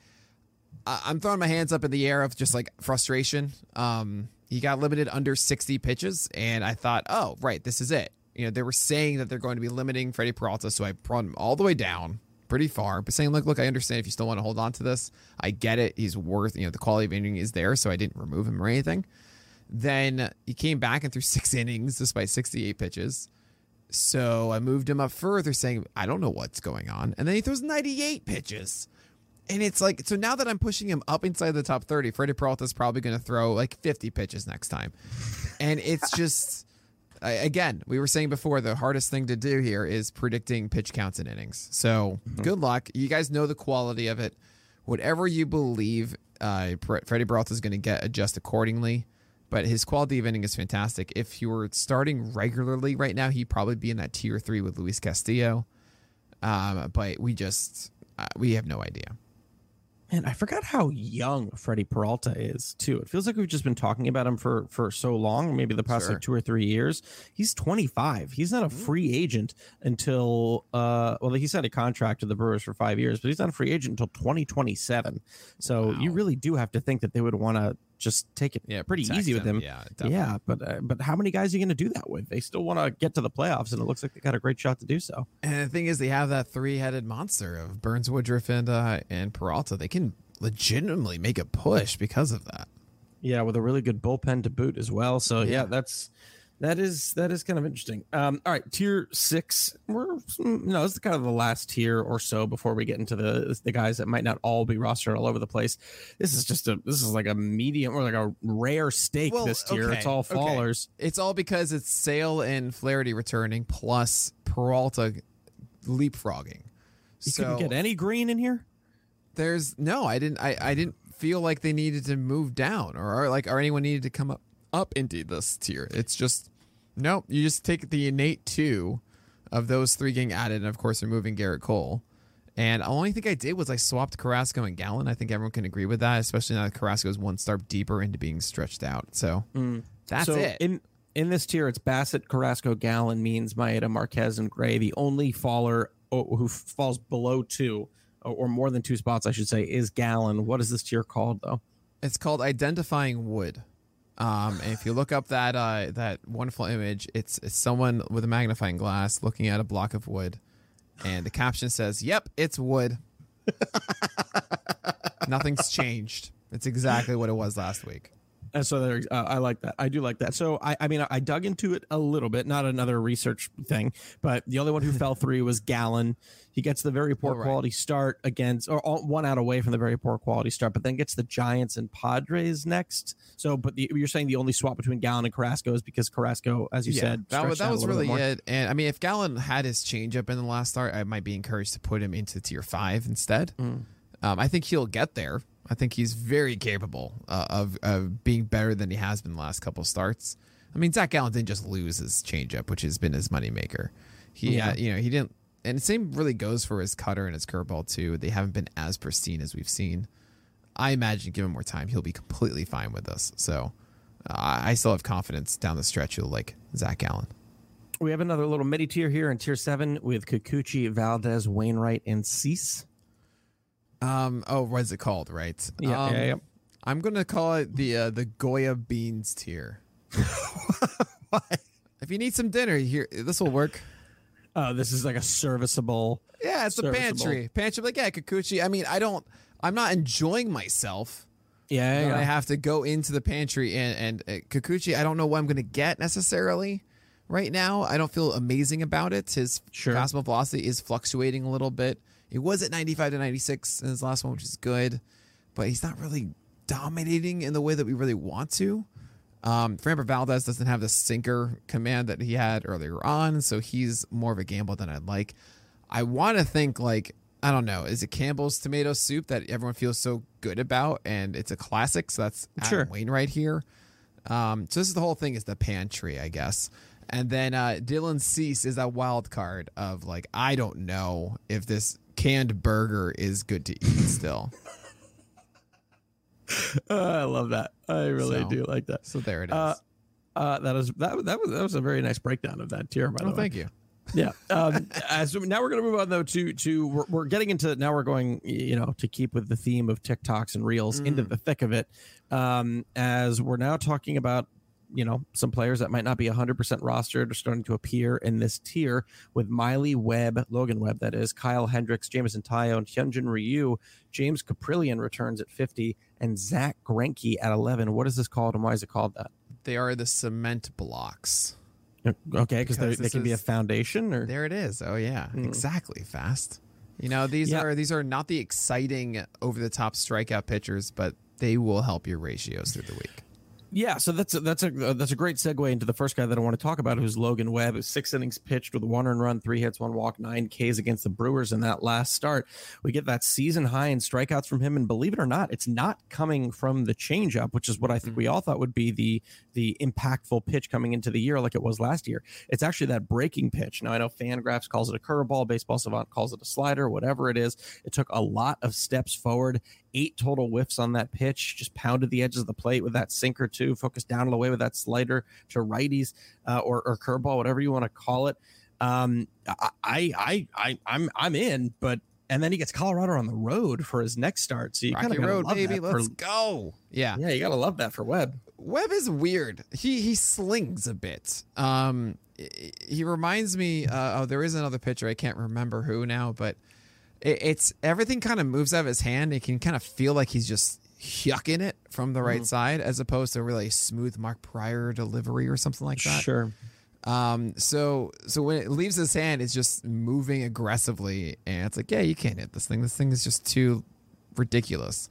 Speaker 2: I'm throwing my hands up in the air of just like frustration. Um, he got limited under 60 pitches, and I thought, oh, right, this is it. You know, they were saying that they're going to be limiting Freddie Peralta, so I brought him all the way down pretty far, but saying, look, look, I understand if you still want to hold on to this. I get it. He's worth, you know, the quality of inning is there, so I didn't remove him or anything. Then he came back and threw six innings despite 68 pitches. So I moved him up further, saying, I don't know what's going on. And then he throws 98 pitches. And it's like, so now that I'm pushing him up inside the top 30, Freddie Peralta's probably going to throw like 50 pitches next time. And it's just, I- again, we were saying before, the hardest thing to do here is predicting pitch counts and innings. So good luck. You guys know the quality of it. Whatever you believe uh, Freddie Peralta is going to get, adjust accordingly. But his quality of inning is fantastic. If he were starting regularly right now, he'd probably be in that tier three with Luis Castillo. Um, but we just, uh, we have no idea.
Speaker 1: Man, I forgot how young Freddie Peralta is too. It feels like we've just been talking about him for for so long, maybe the past
Speaker 2: Sure.
Speaker 1: like two or three years. He's 25. He's not a free agent until uh well, he signed a contract to the Brewers for five years, but he's not a free agent until 2027. So you really do have to think that they would want to just take it
Speaker 2: Yeah,
Speaker 1: pretty
Speaker 2: protect
Speaker 1: easy with him.
Speaker 2: Yeah, definitely.
Speaker 1: Yeah, but uh, but how many guys are you going to do that with? They still want to get to the playoffs, and it looks like they got a great shot to do so.
Speaker 2: And the thing is, they have that three-headed monster of Burnes, Woodruff, and uh, and Peralta. They can legitimately make a push because of that.
Speaker 1: Yeah, with a really good bullpen to boot as well. So yeah,
Speaker 2: Yeah.
Speaker 1: that's that is that is kind of interesting. Um, all right, tier six. We're no, this is kind of the last tier or so before we get into the the guys that might not all be rostered all over the place. This is just a this is like a medium or like a rare steak.
Speaker 2: Well,
Speaker 1: this tier, it's
Speaker 2: okay,
Speaker 1: all
Speaker 2: okay.
Speaker 1: fallers.
Speaker 2: It's all because it's Sale and Flaherty returning plus Peralta leapfrogging.
Speaker 1: You
Speaker 2: so
Speaker 1: couldn't get any green in here.
Speaker 2: there's no, I didn't, I, I didn't feel like they needed to move down or, or like or anyone needed to come up up into this tier. It's just no, you just take the innate two of those three getting added, and of course removing Gerrit Cole. And the only thing I did was I swapped Carrasco and Gallen. I think everyone can agree with that, especially now that Carrasco is one star deeper into being stretched out. So mm. that's
Speaker 1: so
Speaker 2: it.
Speaker 1: In in this tier, it's Bassitt, Carrasco, Gallen, Means, Maeda, Marquez, and Gray. The only faller oh, who falls below two or, or more than two spots, I should say, is Gallen. What is this tier called though?
Speaker 2: It's called identifying wood. Um, and if you look up that uh, that wonderful image, it's it's someone with a magnifying glass looking at a block of wood, and the caption says, "Yep, it's wood. Nothing's changed. It's exactly what it was last week."
Speaker 1: And so there, uh, I like that. I do like that. So I, I mean, I dug into it a little bit, not another research thing, but the only one who fell three was Gallen. He gets the very poor
Speaker 2: right.
Speaker 1: quality start against, or all, one out away from the very poor quality start, but then gets the Giants and Padres next. So, but the, you're saying the only swap between Gallen and Carrasco is because Carrasco, as you said,
Speaker 2: that was that
Speaker 1: out a
Speaker 2: was really it. And I mean, if Gallen had his changeup in the last start, I might be encouraged to put him into tier five instead.
Speaker 1: Mm.
Speaker 2: Um, I think he'll get there. I think he's very capable uh, of of being better than he has been the last couple starts. I mean, Zac Gallen didn't just lose his changeup, which has been his moneymaker. He,
Speaker 1: Yeah.
Speaker 2: uh, you know, he didn't. And the same really goes for his cutter and his curveball too. They haven't been as pristine as we've seen. I imagine, given more time, he'll be completely fine with us. So, uh, I still have confidence down the stretch. He'll like Zac Gallen.
Speaker 1: We have another little midi tier here in tier seven with Kikuchi, Valdez, Wainwright, and Cease.
Speaker 2: Um. Oh, what is it called? Right.
Speaker 1: Yeah,
Speaker 2: Um,
Speaker 1: yeah, yeah.
Speaker 2: I'm gonna call it the uh, the Goya beans tier. If you need some dinner, here this will work.
Speaker 1: Oh, this is like a serviceable.
Speaker 2: Yeah, it's a pantry. Pantry, like yeah, Kikuchi. I mean, I don't. I'm not enjoying myself.
Speaker 1: Yeah,
Speaker 2: but
Speaker 1: yeah.
Speaker 2: I have to go into the pantry and and uh, Kikuchi. I don't know what I'm gonna get necessarily right now. I don't feel amazing about it. His
Speaker 1: Sure.
Speaker 2: velocity is fluctuating a little bit. It was at 95 to 96 in his last one, which is good, but he's not really dominating in the way that we really want to. Um, Framber Valdez doesn't have the sinker command that he had earlier on, so he's more of a gamble than I'd like. I want to think like I don't know, is it Campbell's tomato soup that everyone feels so good about, and it's a classic? So that's Adam
Speaker 1: Sure.
Speaker 2: Wainwright here. Um, so this is the whole thing is the pantry, I guess. And then uh, Dylan Cease is that wild card of like I don't know if this canned burger is good to eat still.
Speaker 1: I love that. I really
Speaker 2: So-
Speaker 1: do like that.
Speaker 2: So there it is.
Speaker 1: Uh, uh, that is that that was that was a very nice breakdown of that tier. By the
Speaker 2: oh,
Speaker 1: way,
Speaker 2: thank you.
Speaker 1: yeah. Um, as now we're going to move on though to to we're, we're getting into now we're going you know to keep with the theme of TikToks and reels into
Speaker 2: Mm.
Speaker 1: the thick of it. Um, as we're now talking about you know some players that might not be 100% rostered are starting to appear in this tier with Miley Webb, Logan Webb, that is Kyle Hendricks, Jameson Taillon, and Hyunjin Ryu. James Kaprielian returns at 50, and Zack Greinke at 11. What is this called, and why is it called that?
Speaker 2: They are the cement blocks.
Speaker 1: Uh, okay, because they can be a foundation or
Speaker 2: There it is. Oh yeah, hmm. exactly. Fast. You know these
Speaker 1: Yeah.
Speaker 2: are these are not the exciting over the top strikeout pitchers, but they will help your ratios through the week.
Speaker 1: Yeah, so that's a, that's a uh, that's a great segue into the first guy that I want to talk about, who's Logan Webb. Who's six innings pitched with one earned run, three hits, one walk, nine Ks against the Brewers in that last start. We get that season high in strikeouts from him, and believe it or not, it's not coming from the changeup, which is what I think we all thought would be the the impactful pitch coming into the year, like it was last year. It's actually that breaking pitch. Now I know Fangraphs calls it a curveball, Baseball Savant calls it a slider, whatever it is. It took a lot of steps forward eight total whiffs on that pitch, just pounded the edges of the plate with that sinker too, focused down and away with that slider to righties uh, or, or curveball, whatever you want to call it. Um, I, I, I, I'm, I'm in, but and then he gets Colorado on the road for his next start. So you kind of
Speaker 2: Road,
Speaker 1: love
Speaker 2: baby.
Speaker 1: that for-
Speaker 2: Let's go. Yeah.
Speaker 1: yeah, you gotta love that for Webb.
Speaker 2: Webb is weird. He he slings a bit. Um, he- he reminds me. Uh, oh, there is another pitcher. I can't remember who now, but it, it's everything kind of moves out of his hand. It can kind of feel like he's just yucking it from the right side, as opposed to really smooth Mark Prior delivery or something like that.
Speaker 1: Sure.
Speaker 2: Um, so so when it leaves his hand, it's just moving aggressively, and it's like, yeah, you can't hit this thing. This thing is just too ridiculous.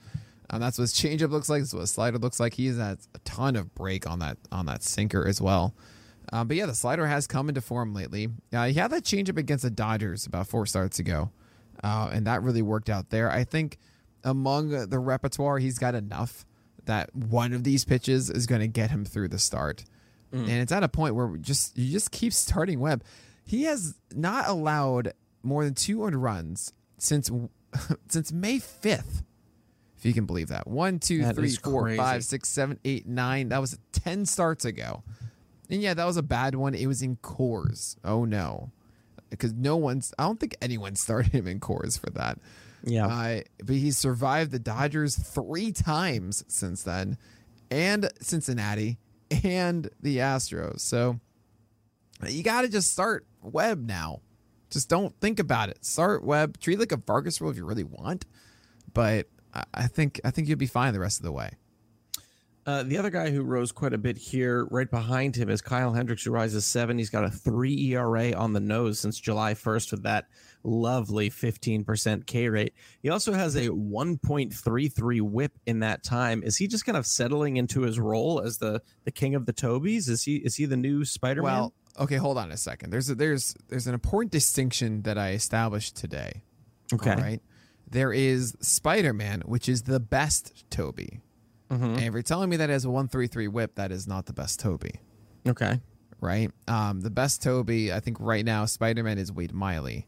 Speaker 2: Um, that's what his changeup looks like. That's what his slider looks like. He has a ton of break on that on that sinker as well. Um, but yeah, the slider has come into form lately. Uh, he had that changeup against the Dodgers about four starts ago, uh, and that really worked out there. I think among the repertoire, he's got enough that one of these pitches is going to get him through the start. And it's at a point where we just you just keep starting Webb. He has not allowed more than two earned runs since since May fifth. If you can believe that. One, two,
Speaker 1: That
Speaker 2: three, four, five, six, seven, eight, nine. That was ten starts ago. And yeah, that was a bad one. It was in Coors. Oh no. Because no one's I don't think anyone started him in Coors for that.
Speaker 1: Yeah.
Speaker 2: Uh, but he's survived the Dodgers three times since then, and Cincinnati, and the Astros. So you got to just start Webb now. Just don't think about it. Start Webb. Treat it like a Vargas rule if you really want. But I- I think I think you'll be fine the rest of the way.
Speaker 1: Uh, the other guy who rose quite a bit here, right behind him, is Kyle Hendricks, who rises seven. He's got a three ERA on the nose since July 1st with that lovely 15% K rate. He also has a 1.33 whip in that time. Is he just kind of settling into his role as the the king of the Tobies? Is he is he the new Spider Man?
Speaker 2: Well, okay, hold on a second. There's a, there's there's an important distinction that I established today.
Speaker 1: okay.
Speaker 2: All right. There is Spider Man, which is the best Toby.
Speaker 1: Mm-hmm.
Speaker 2: And if you're telling me that has a 133 whip, that is not the best Toby,
Speaker 1: Okay.
Speaker 2: right? Um, the best Toby, I think right now, Spider Man is Wade Miley.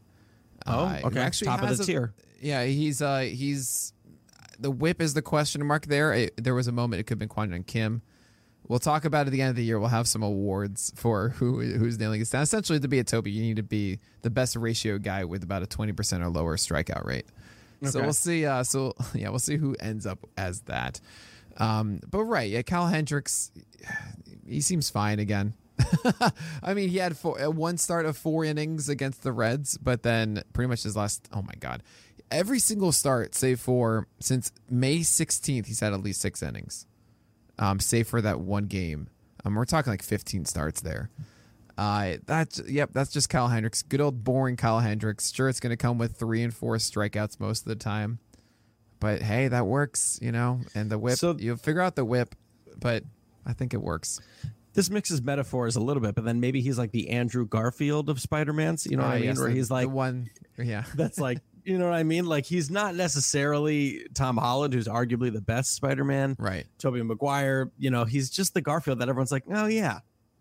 Speaker 1: Oh,
Speaker 2: Uh,
Speaker 1: okay.
Speaker 2: actually
Speaker 1: Top of the
Speaker 2: a-
Speaker 1: tier.
Speaker 2: Yeah, he's uh he's the whip is the question mark there. It, there was a moment it could have been Kwang Kim. We'll talk about it at the end of the year. We'll have some awards for who who's nailing it down. Essentially, to be a Toby, you need to be the best ratio guy with about a twenty percent or lower strikeout rate.
Speaker 1: Okay.
Speaker 2: So we'll see. Uh, so yeah, we'll see who ends up as that. Um, but right, yeah, Kyle Hendricks, he seems fine again. I mean, he had four, uh, one start of four innings against the Reds, but then pretty much his last. Oh my God, every single start, save for since May sixteenth, he's had at least six innings. Um, save for that one game. Um, we're talking like fifteen starts there. Uh, that's yep, that's just Kyle Hendricks. Good old boring Kyle Hendricks. Sure, it's going to come with three and four strikeouts most of the time, but hey, that works, you know. And the whip,
Speaker 1: So-
Speaker 2: you'll figure out the whip, but I think it works.
Speaker 1: This mixes metaphors a little bit, but then maybe he's like the Andrew Garfield of Spider Man's. You know what
Speaker 2: Ah,
Speaker 1: I mean?
Speaker 2: yes,
Speaker 1: Where
Speaker 2: the-
Speaker 1: he's like
Speaker 2: the one, yeah,
Speaker 1: that's like you know what I mean? Like he's not necessarily Tom Holland, who's arguably the best Spider-Man.
Speaker 2: right,
Speaker 1: Tobey Maguire, you know, he's just the Garfield that everyone's like, oh yeah,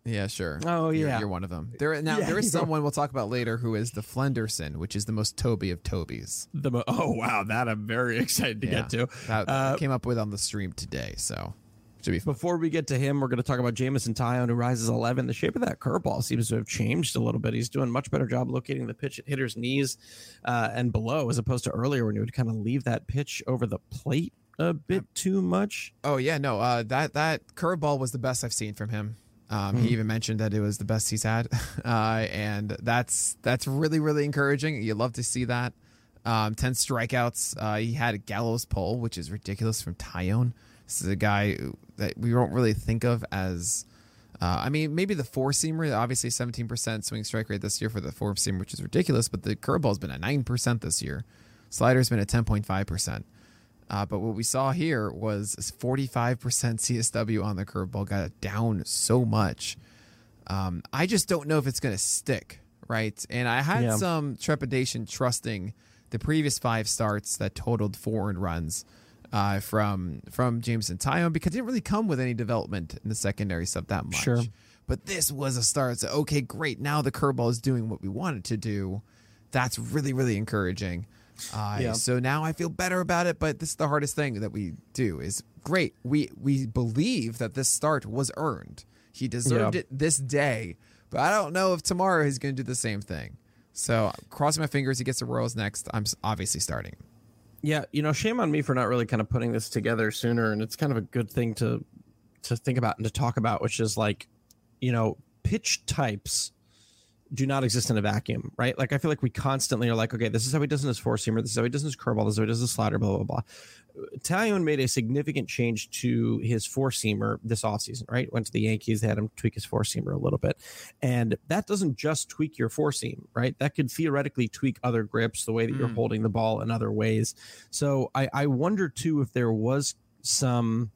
Speaker 2: yeah, sure.
Speaker 1: oh
Speaker 2: You're,
Speaker 1: yeah.
Speaker 2: you're one of them. There now
Speaker 1: Yeah,
Speaker 2: there is
Speaker 1: you're-
Speaker 2: someone we'll talk about later who is the Flenderson, which is the most Toby of Tobies.
Speaker 1: The mo- oh wow, that I'm very excited to
Speaker 2: Yeah.
Speaker 1: get to.
Speaker 2: That
Speaker 1: Uh,
Speaker 2: came up with on the stream today, so should be fun.
Speaker 1: Before we get to him, we're going to talk about Jameson Taillon, who rises 11. The shape of that curveball seems to have changed a little bit. He's doing a much better job locating the pitch at hitters' knees uh, and below, as opposed to earlier when he would kind of leave that pitch over the plate a bit too much.
Speaker 2: Oh yeah, no, uh, that that curveball was the best I've seen from him. Um,
Speaker 1: Hmm.
Speaker 2: He even mentioned that it was the best he's had, uh, and that's that's really really encouraging. You love to see that. Um, Ten strikeouts. Uh, he had a gallows pole, which is ridiculous from Taillon. This is a guy that we don't really think of as Uh, I mean, maybe the four seamer, obviously 17% swing strike rate this year for the four seamer, which is ridiculous, but the curveball's been at 9% this year. Slider's been at 10.5%. Uh, but what we saw here was 45% CSW on the curveball, got it down so much. Um, I just don't know if it's going to stick, right? And I had
Speaker 1: Yeah.
Speaker 2: some trepidation trusting the previous five starts that totaled four earned runs uh, from from Jameson Taillon because it didn't really come with any development in the secondary stuff that much.
Speaker 1: Sure.
Speaker 2: But this was a start. So, okay, great. Now the curveball is doing what we wanted to do. That's really, really encouraging. Uh,
Speaker 1: Yeah.
Speaker 2: So now I feel better about it. But this is the hardest thing that we do is great. We we believe that this start was earned. He deserved
Speaker 1: Yeah.
Speaker 2: it this day. But I don't know if tomorrow he's going to do the same thing. So crossing my fingers, he gets the Royals next. I'm obviously starting.
Speaker 1: Yeah, you know, shame on me for not really kind of putting this together sooner, and it's kind of a good thing to to think about and to talk about, which is like, you know, pitch types do not exist in a vacuum, right? Like I feel like we constantly are like, okay, this is how he does in his four seamer, this is how he does his curveball, this is how he does his slider, blah blah blah. Taillon made a significant change to his four seamer this offseason, right? Went to the Yankees, they had him tweak his four seamer a little bit. And that doesn't just tweak your four seam, right? That could theoretically tweak other grips, the way that you're
Speaker 2: Mm.
Speaker 1: holding the ball in other ways. So I, I wonder too if there was some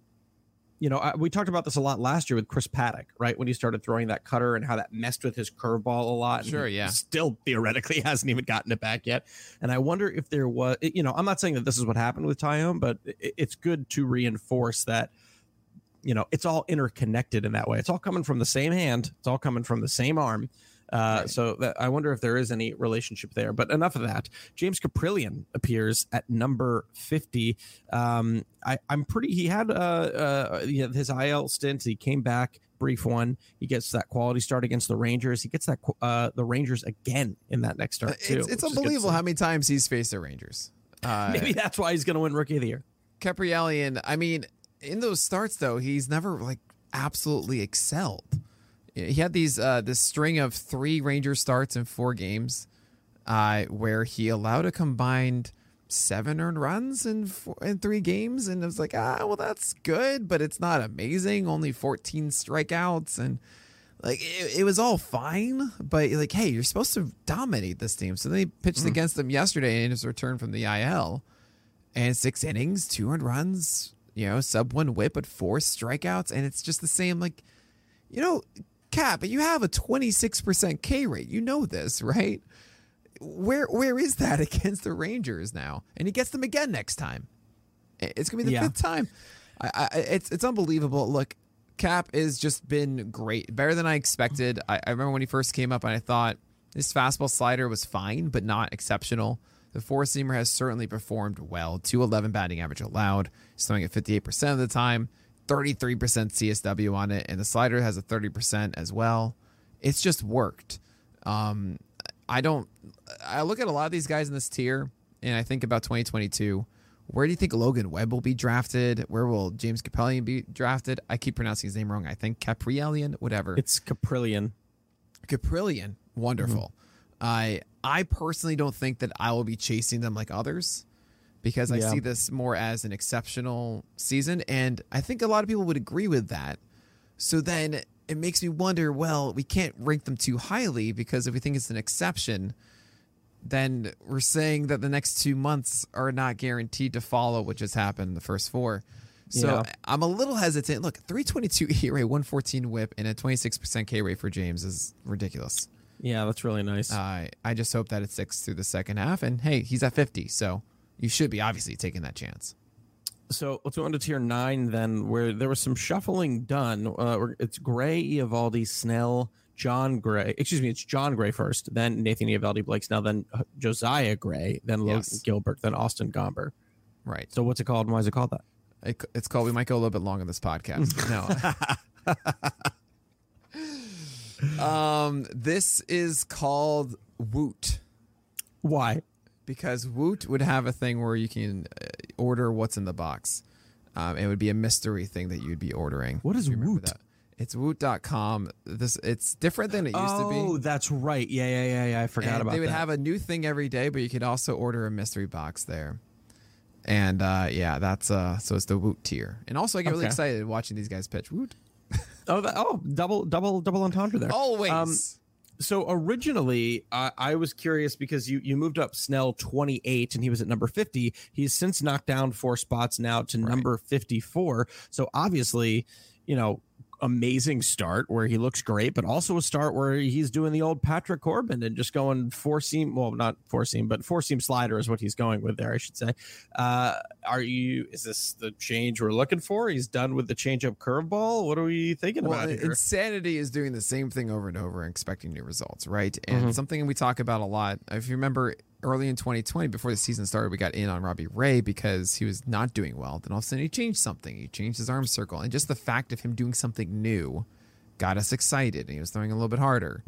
Speaker 1: you know, I, we talked about this a lot last year with Chris Paddack, right? When he started throwing that cutter and how that messed with his curveball a lot. and
Speaker 2: Sure, yeah.
Speaker 1: Still theoretically hasn't even gotten it back yet. And I wonder if there was, you know, I'm not saying that this is what happened with Taillon, but it, it's good to reinforce that, you know, it's all interconnected in that way. It's all coming from the same hand. It's all coming from the same arm. Uh,
Speaker 2: Right.
Speaker 1: So that, I wonder if there is any relationship there. But enough of that. James Kaprielian appears at number 50. Um, I, I'm pretty. He had uh, uh, you know, his IL stint. He came back, brief one. He gets that quality start against the Rangers. He gets that uh, the Rangers again in that next start too.
Speaker 2: it's it's
Speaker 1: which is good to
Speaker 2: unbelievable how many times he's faced the Rangers. Uh,
Speaker 1: Maybe that's why he's going to win Rookie of the Year.
Speaker 2: Kaprielian, I mean, in those starts though, he's never like absolutely excelled. He had these uh this string of three Ranger starts in four games, uh, where he allowed a combined seven earned runs in four, in three games, and it was like, ah, well, that's good, but it's not amazing. Only fourteen strikeouts, and like it, it was all fine, but like, hey, you're supposed to dominate this team. So they pitched against them yesterday in his return from the IL and six innings, two earned runs, you know, sub one whip, but four strikeouts, and it's just the same. Like, you know, Cap, but you have a twenty six percent K rate. You know this, right? Where where is that against the Rangers now? And he gets them again next time. It's gonna be the
Speaker 1: Yeah.
Speaker 2: fifth time. I, I, it's it's unbelievable. Look, Cap has just been great, better than I expected. I, I remember when he first came up, and I thought his fastball slider was fine, but not exceptional. The four seamer has certainly performed well. 211 batting average allowed. He's throwing at 58% of the time, 33% CSW on it, and the slider has a 30% as well. It's just worked. Um, I don't. I look at a lot of these guys in this tier, and I think about 2022. Where do you think Logan Webb will be drafted? Where will James Capellian be drafted? I keep pronouncing his name wrong. I think Caprielian, whatever.
Speaker 1: It's Caprillion.
Speaker 2: Caprillion, wonderful. I I personally don't think that I will be chasing them like others because I
Speaker 1: Yeah.
Speaker 2: see this more as an exceptional season, and I think a lot of people would agree with that. So then it makes me wonder. Well, we can't rank them too highly because if we think it's an exception, then we're saying that the next two months are not guaranteed to follow what just happened in the first four. So
Speaker 1: Yeah.
Speaker 2: I'm a little hesitant. Look, 322 ERA, 114 whip, and a 26% K rate for James is ridiculous.
Speaker 1: Yeah, that's really nice.
Speaker 2: Uh, I just hope that it sticks through the second half. And hey, he's at 50, so you should be obviously taking that chance.
Speaker 1: So let's go on to tier nine then, where there was some shuffling done. Uh, it's Gray, Eovaldi, Snell, Jon Gray. Excuse me, it's Jon Gray first, then Nathan Eovaldi, Blake Snell, then Josiah Gray, then Logan
Speaker 2: Yes.
Speaker 1: Gilbert, then Austin Gomber.
Speaker 2: Right.
Speaker 1: So what's it called? and Why is it called that?
Speaker 2: It, it's called. We might go a little bit long on this podcast. no. um, this is called Woot
Speaker 1: Why?
Speaker 2: Because Woot would have a thing where you can uh, order what's in the box. Um, it would be a mystery thing that you'd be ordering.
Speaker 1: What is
Speaker 2: Do you remember
Speaker 1: Woot?
Speaker 2: that? It's Woot.com. This it's different than it used to be.
Speaker 1: Oh, that's right. Yeah, yeah, yeah, yeah. I forgot
Speaker 2: And
Speaker 1: about that.
Speaker 2: they would
Speaker 1: that.
Speaker 2: have a new thing every day, but you could also order a mystery box there. And uh, yeah, that's uh, so it's the Woot tier. And also, I get really excited watching these guys pitch. Woot.
Speaker 1: Oh, that, oh, double, double, double entendre there.
Speaker 2: Always.
Speaker 1: Um, so originally uh, i was curious because you you moved up snell 28 and he was at number 50 he's since knocked down four spots now to
Speaker 2: Right.
Speaker 1: number 54 so obviously you know amazing start where he looks great but also a start where he's doing the old patrick corbin and just going four seam well not four seam but four seam slider is what he's going with there i should say uh are you is this the change we're looking for he's done with the change up curveball what are we thinking
Speaker 2: well,
Speaker 1: about here
Speaker 2: insanity is doing the same thing over and over and expecting new results, right? And
Speaker 1: Mhm.
Speaker 2: something we talk about a lot. If you remember early in 2020, before the season started, we got in on Robbie Ray because he was not doing well. Then all of a sudden he changed something. He changed his arm circle. And just the fact of him doing something new got us excited. And he was throwing a little bit harder.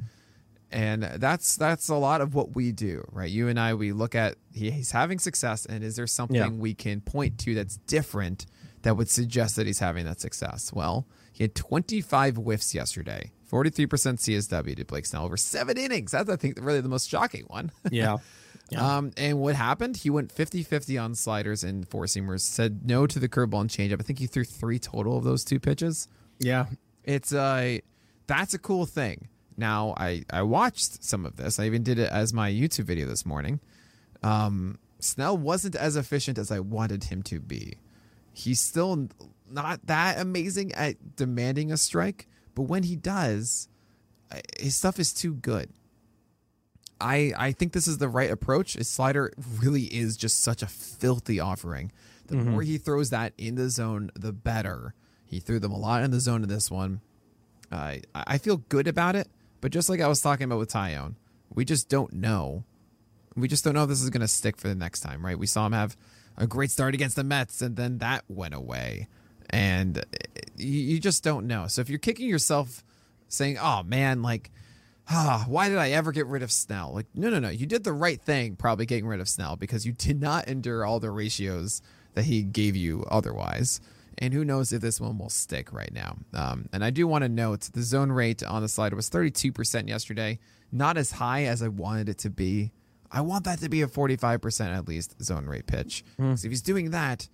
Speaker 2: And that's that's a lot of what we do, right? You and I, we look at he, he's having success, and is there something
Speaker 1: Yeah.
Speaker 2: we can point to that's different that would suggest that he's having that success? Well, he had 25 whiffs yesterday, 43% CSW to Blake Snell over seven innings. That's I think really the most shocking one.
Speaker 1: yeah Yeah.
Speaker 2: Um, and what happened? He went 50-50 on sliders and four seamers. Said no to the curveball and changeup. I think he threw three total of those two pitches.
Speaker 1: yeah
Speaker 2: It's uh that's a cool thing. Now I I watched some of this. I even did it as my YouTube video this morning. Um, Snell wasn't as efficient as I wanted him to be. He's still not that amazing at demanding a strike, but when he does, his stuff is too good. I I think this is the right approach. His slider really is just such a filthy offering. The more he throws that in the zone, the better. He threw them a lot in the zone in this one. I I feel good about it, but just like I was talking about with Taillon, we just don't know. We just don't know if this is going to stick for the next time, right? We saw him have a great start against the Mets, and then that went away, and uh, you just don't know. So if you're kicking yourself, saying, "Oh man, like." Ah, why did I ever get rid of Snell? Like, no, no, no. You did the right thing, probably getting rid of Snell because you did not endure all the ratios that he gave you otherwise. And who knows if this one will stick right now. Um, and I do want to note the zone rate on the slider was 32% yesterday, not as high as I wanted it to be. I want that to be a 45% at least zone rate pitch. Because if he's doing that,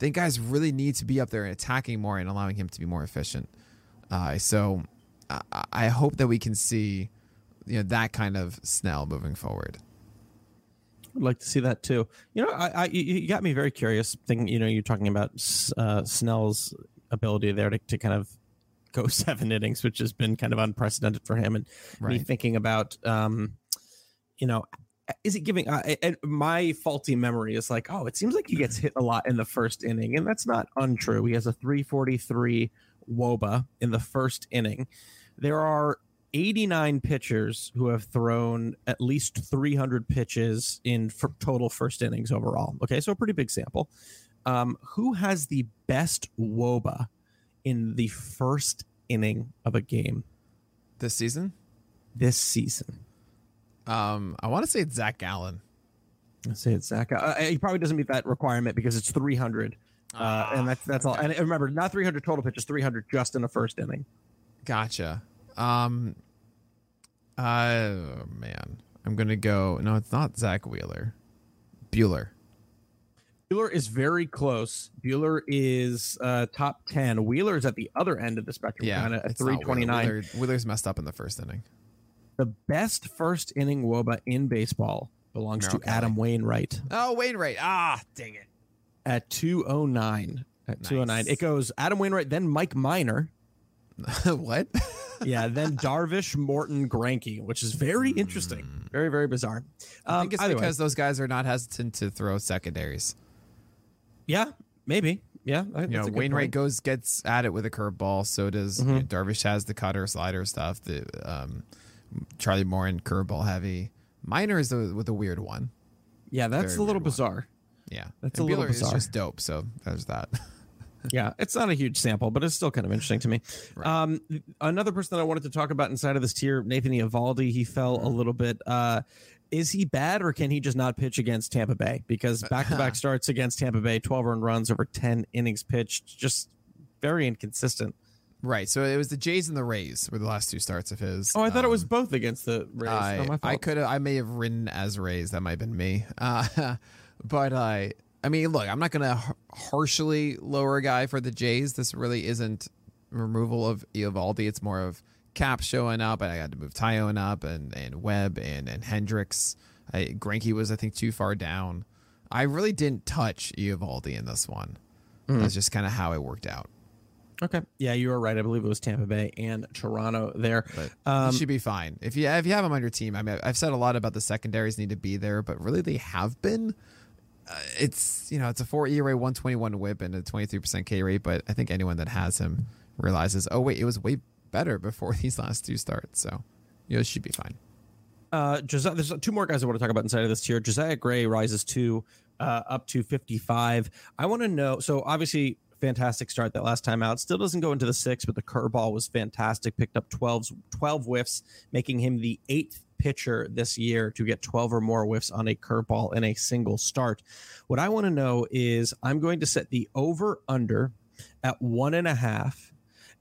Speaker 2: then guys really need to be up there and attacking more and allowing him to be more efficient. Uh, so I, I hope that we can see you know that kind of Snell moving forward.
Speaker 1: I'd like to see that too. You know, I, I you got me very curious. Thinking, you know, you're talking about uh, Snell's ability there to, to kind of go seven innings, which has been kind of unprecedented for him, and me thinking about, um, you know, is it giving? Uh, and my faulty memory is like, oh, it seems like he gets hit a lot in the first inning, and that's not untrue. He has a 343 woba in the first inning. There are 89 pitchers who have thrown at least 300 pitches in total first innings overall. Okay, so a pretty big sample. Um, who has the best woba in the first inning of a game
Speaker 2: This season,
Speaker 1: this season?
Speaker 2: um, I want to say it's Zac Gallen.
Speaker 1: Let's say it's Zach. Uh, he probably doesn't meet that requirement because it's 300. Uh, and that's that's all. And remember, not 300 total pitches, 300 just in the first inning.
Speaker 2: Gotcha. Um, uh, man, I'm gonna go. No, it's not Zack Wheeler. Buehler.
Speaker 1: Buehler is very close. Buehler is uh, top 10. Wheeler's at the other end of the spectrum,
Speaker 2: Yeah,
Speaker 1: kind of at
Speaker 2: it's
Speaker 1: 329.
Speaker 2: Wheeler- Wheeler's messed up in the first inning.
Speaker 1: The best first inning woba in baseball belongs
Speaker 2: Merrill
Speaker 1: to Adam Wainwright
Speaker 2: Oh, Wainwright. Ah, dang it.
Speaker 1: at 209. At
Speaker 2: Nice.
Speaker 1: 209. It goes Adam Wainwright, then Mike Minor.
Speaker 2: what?
Speaker 1: Yeah, then Darvish, Morton, Greinke, which is very interesting. Very, very bizarre.
Speaker 2: I
Speaker 1: Um,
Speaker 2: think it's
Speaker 1: either way.
Speaker 2: because those guys are not hesitant to throw secondaries.
Speaker 1: yeah, maybe. Yeah. I-
Speaker 2: You know,
Speaker 1: that's a good
Speaker 2: Wainwright
Speaker 1: point.
Speaker 2: goes gets at it with a curveball. So does you
Speaker 1: Mhm.
Speaker 2: know, Darvish has the cutter slider stuff. The um, Charlie Morton curveball heavy. Minor is the with a weird one.
Speaker 1: Yeah, that's
Speaker 2: very
Speaker 1: a little
Speaker 2: weird one.
Speaker 1: bizarre.
Speaker 2: Yeah,
Speaker 1: That's
Speaker 2: And
Speaker 1: a little bizarre.
Speaker 2: Is just dope. So there's that.
Speaker 1: Yeah, it's not a huge sample, but it's still kind of interesting to me.
Speaker 2: Right.
Speaker 1: Um, another person that I wanted to talk about inside of this tier, Nathan Eovaldi, he fell
Speaker 2: Mm-hmm.
Speaker 1: a little bit. Uh, is he bad or can he just not pitch against Tampa Bay? Because back to back starts against Tampa Bay, 12 earned runs over 10 innings pitched, just very inconsistent.
Speaker 2: right. So it was the Jays and the Rays were the last two starts of his.
Speaker 1: Oh, I thought it was
Speaker 2: Um,
Speaker 1: both against the Rays.
Speaker 2: I,
Speaker 1: oh,
Speaker 2: I could have. I may have written as Rays. That might have been me. Uh, but I. I mean, look, I'm not gonna harshly lower a guy for the Jays. This really isn't removal of Eovaldi. It's more of Cap showing up, and I had to move Taillon up, and and Webb and and Hendricks. I, was I think too far down. I really didn't touch Eovaldi in this one. That's just kind of how it worked out.
Speaker 1: Okay. Yeah, you were right. I believe it was Tampa Bay and Toronto there.
Speaker 2: But
Speaker 1: Um,
Speaker 2: should be fine if you if you have them on your team. I mean, I've said a lot about the secondaries need to be there, but really they have been. Uh, it's you know it's a four ERA, one twenty one WHIP, and a twenty three percent K rate. But I think anyone that has him realizes, oh wait, it was way better before these last two starts. So you know it should be fine.
Speaker 1: Uh, there's two more guys I want to talk about inside of this tier. Josiah Gray rises to uh, up to 55. I want to know. So obviously, fantastic start that last time out. Still doesn't go into the six, but the curveball was fantastic. Picked up 12, 12 whiffs, making him the eighth pitcher this year to get 12 or more whiffs on a curveball in a single start. What I want to know is I'm going to set the over under at one and a half.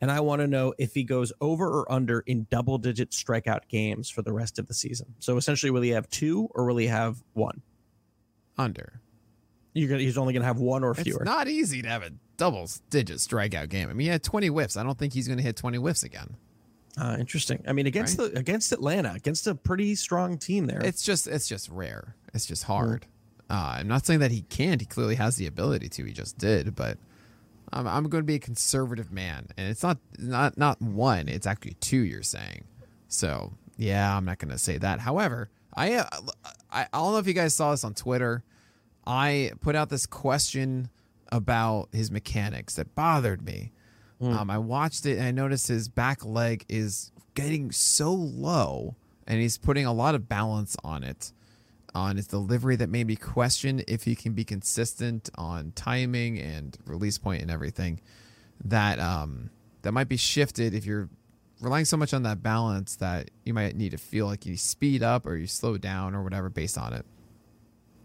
Speaker 1: And I want to know if he goes over or under in double digit strikeout games for the rest of the season. So essentially, will he have two or will he have one?
Speaker 2: Under.
Speaker 1: You're gonna, he's only going to have one or fewer.
Speaker 2: It's not easy to have a double digit strikeout game. I mean, he had twenty whiffs. I don't think he's going to hit twenty whiffs again.
Speaker 1: uh, interesting. I mean, against the against Atlanta, against a pretty strong team there.
Speaker 2: It's just it's just rare. It's just hard. Uh, I'm not saying that he can't. He clearly has the ability to. He just did. But I'm, I'm going to be a conservative man, and it's not not not one. It's actually two. You're saying. So yeah, I'm not going to say that. However, I, uh, I I don't know if you guys saw this on Twitter. I put out this question about his mechanics that bothered me. Um, I watched it and I noticed his back leg is getting so low, and he's putting a lot of balance on it, on his delivery that made me question if he can be consistent on timing and release point and everything. That um, that might be shifted if you're relying so much on that balance that you might need to feel like you speed up or you slow down or whatever based on it.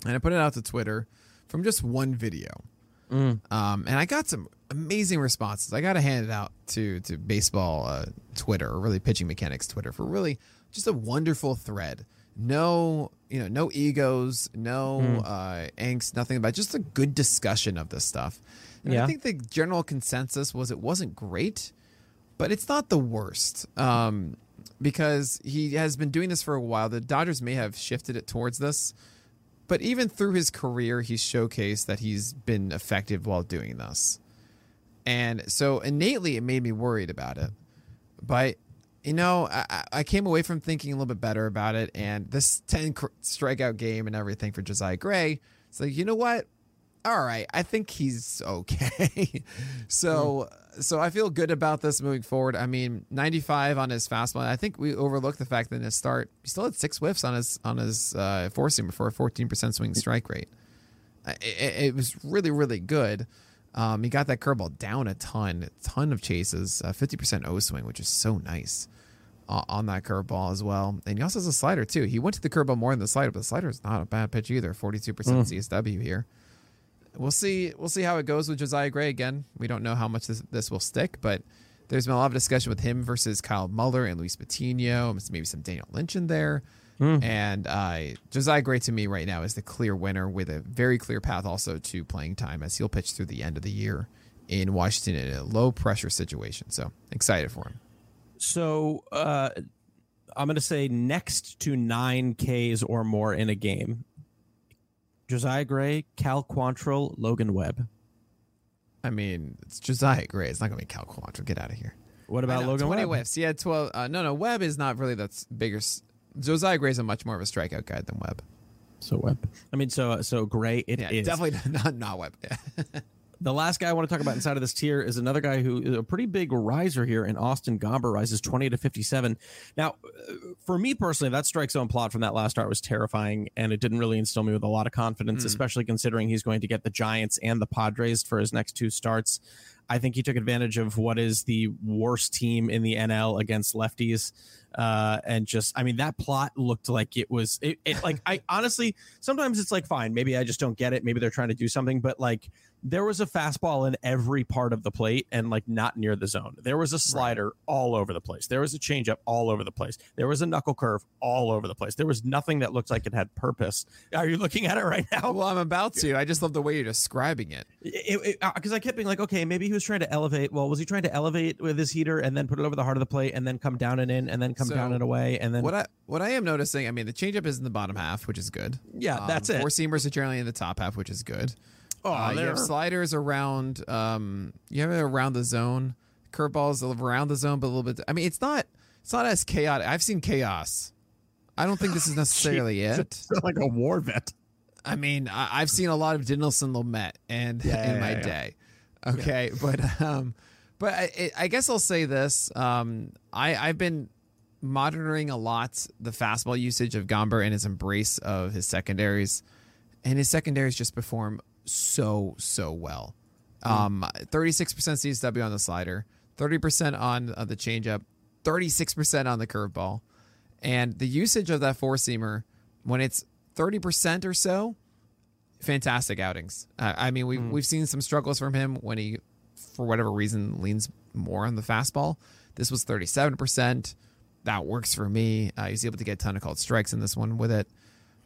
Speaker 2: And I put it out to Twitter from just one video. Um, and I got some amazing responses. I got to hand it out to to baseball uh, Twitter, or really pitching mechanics Twitter, for really just a wonderful thread. No, you know, no egos, no uh, angst, nothing about just a good discussion of this stuff. And
Speaker 1: Yeah.
Speaker 2: I think the general consensus was it wasn't great, but it's not the worst. Um, because he has been doing this for a while. The Dodgers may have shifted it towards this, but even through his career, he's showcased that he's been effective while doing this. And so innately, it made me worried about it. But, you know, I, I- came away from thinking a little bit better about it. And this 10 cr- strikeout game and everything for Josiah Gray, it's like, you know what? All right, I think he's okay. so, so I feel good about this moving forward. I mean, 95 on his fastball. I think we overlooked the fact that in his start, he still had six whiffs on his on his uh, four seamer for a 14% swing strike rate. It, it, it was really, really good. Um, he got that curveball down a ton, a ton of chases, uh, 50% O swing, which is so nice uh, on that curveball as well. And he also has a slider too. He went to the curveball more than the slider, but the slider is not a bad pitch either. 42% CSW here. We'll see. We'll see how it goes with Josiah Gray again. We don't know how much this, this will stick, but there's been a lot of discussion with him versus Kyle Muller and Luis Patino, maybe some Daniel Lynch in there. And uh, Josiah Gray to me right now is the clear winner with a very clear path also to playing time as he'll pitch through the end of the year in Washington in a low pressure situation. So excited for him.
Speaker 1: So uh, I'm going to say next to nine Ks or more in a game. Josiah Gray, Cal Quantrill, Logan Webb.
Speaker 2: I mean, it's Josiah Gray. It's not going to be Cal Quantrill. Get out of here.
Speaker 1: What about
Speaker 2: know,
Speaker 1: Logan
Speaker 2: 20
Speaker 1: Webb?
Speaker 2: whiffs. He had 12. Uh, no, no. Webb is not really that's bigger. Josiah Gray's a much more of a strikeout guy than Webb.
Speaker 1: So Webb. I mean, so so Gray. It is
Speaker 2: Yeah, definitely not not Webb.
Speaker 1: The last guy I want to talk about inside of this tier is another guy who is a pretty big riser here in Austin Gomber rises 20 to 57. Now, uh, for me personally, that strike zone plot from that last start was terrifying and it didn't really instill me with a lot of confidence, especially considering he's going to get the Giants and the Padres for his next two starts. I think he took advantage of what is the worst team in the NL against lefties. Uh, and just I mean that plot looked like it was it, it like I honestly sometimes it's like fine maybe I just don't get it maybe they're trying to do something but like there was a fastball in every part of the plate and like not near the zone. There was a slider right. all over the place. There was a changeup all over the place. There was a knuckle curve all over the place. There was nothing that looked like it had purpose. Are you looking at it right now?
Speaker 2: Well, I'm about to. I just love the way you're describing it.
Speaker 1: Because uh, I kept being like, okay, maybe he was trying to elevate. Well, was he trying to elevate with his heater and then put it over the heart of the plate and then come down and in and then come so down and away and then
Speaker 2: what I what I am noticing? I mean, the changeup is in the bottom half, which is good.
Speaker 1: Yeah, um, that's it.
Speaker 2: Four seamers are generally in the top half, which is good. Oh, uh, you have sliders around. Um, you have it around the zone. Curveballs around the zone, but a little bit. I mean, it's not. It's not as chaotic. I've seen chaos. I don't think this is necessarily it.
Speaker 1: like a war vet.
Speaker 2: I mean, I, have seen a lot of Dinelson Lamet and yeah, in yeah, my yeah. day. Okay, but um, but I, I guess I'll say this. Um, I I've been monitoring a lot the fastball usage of Gomber and his embrace of his secondaries, and his secondaries just perform so so well. Mm. Um, 36% CSW on the slider, 30% on uh, the changeup, 36% on the curveball, and the usage of that four seamer when it's 30% or so, fantastic outings. Uh, I mean, we've mm. we've seen some struggles from him when he, for whatever reason, leans more on the fastball. This was 37%. That works for me. Uh, he's able to get a ton of called strikes in this one with it.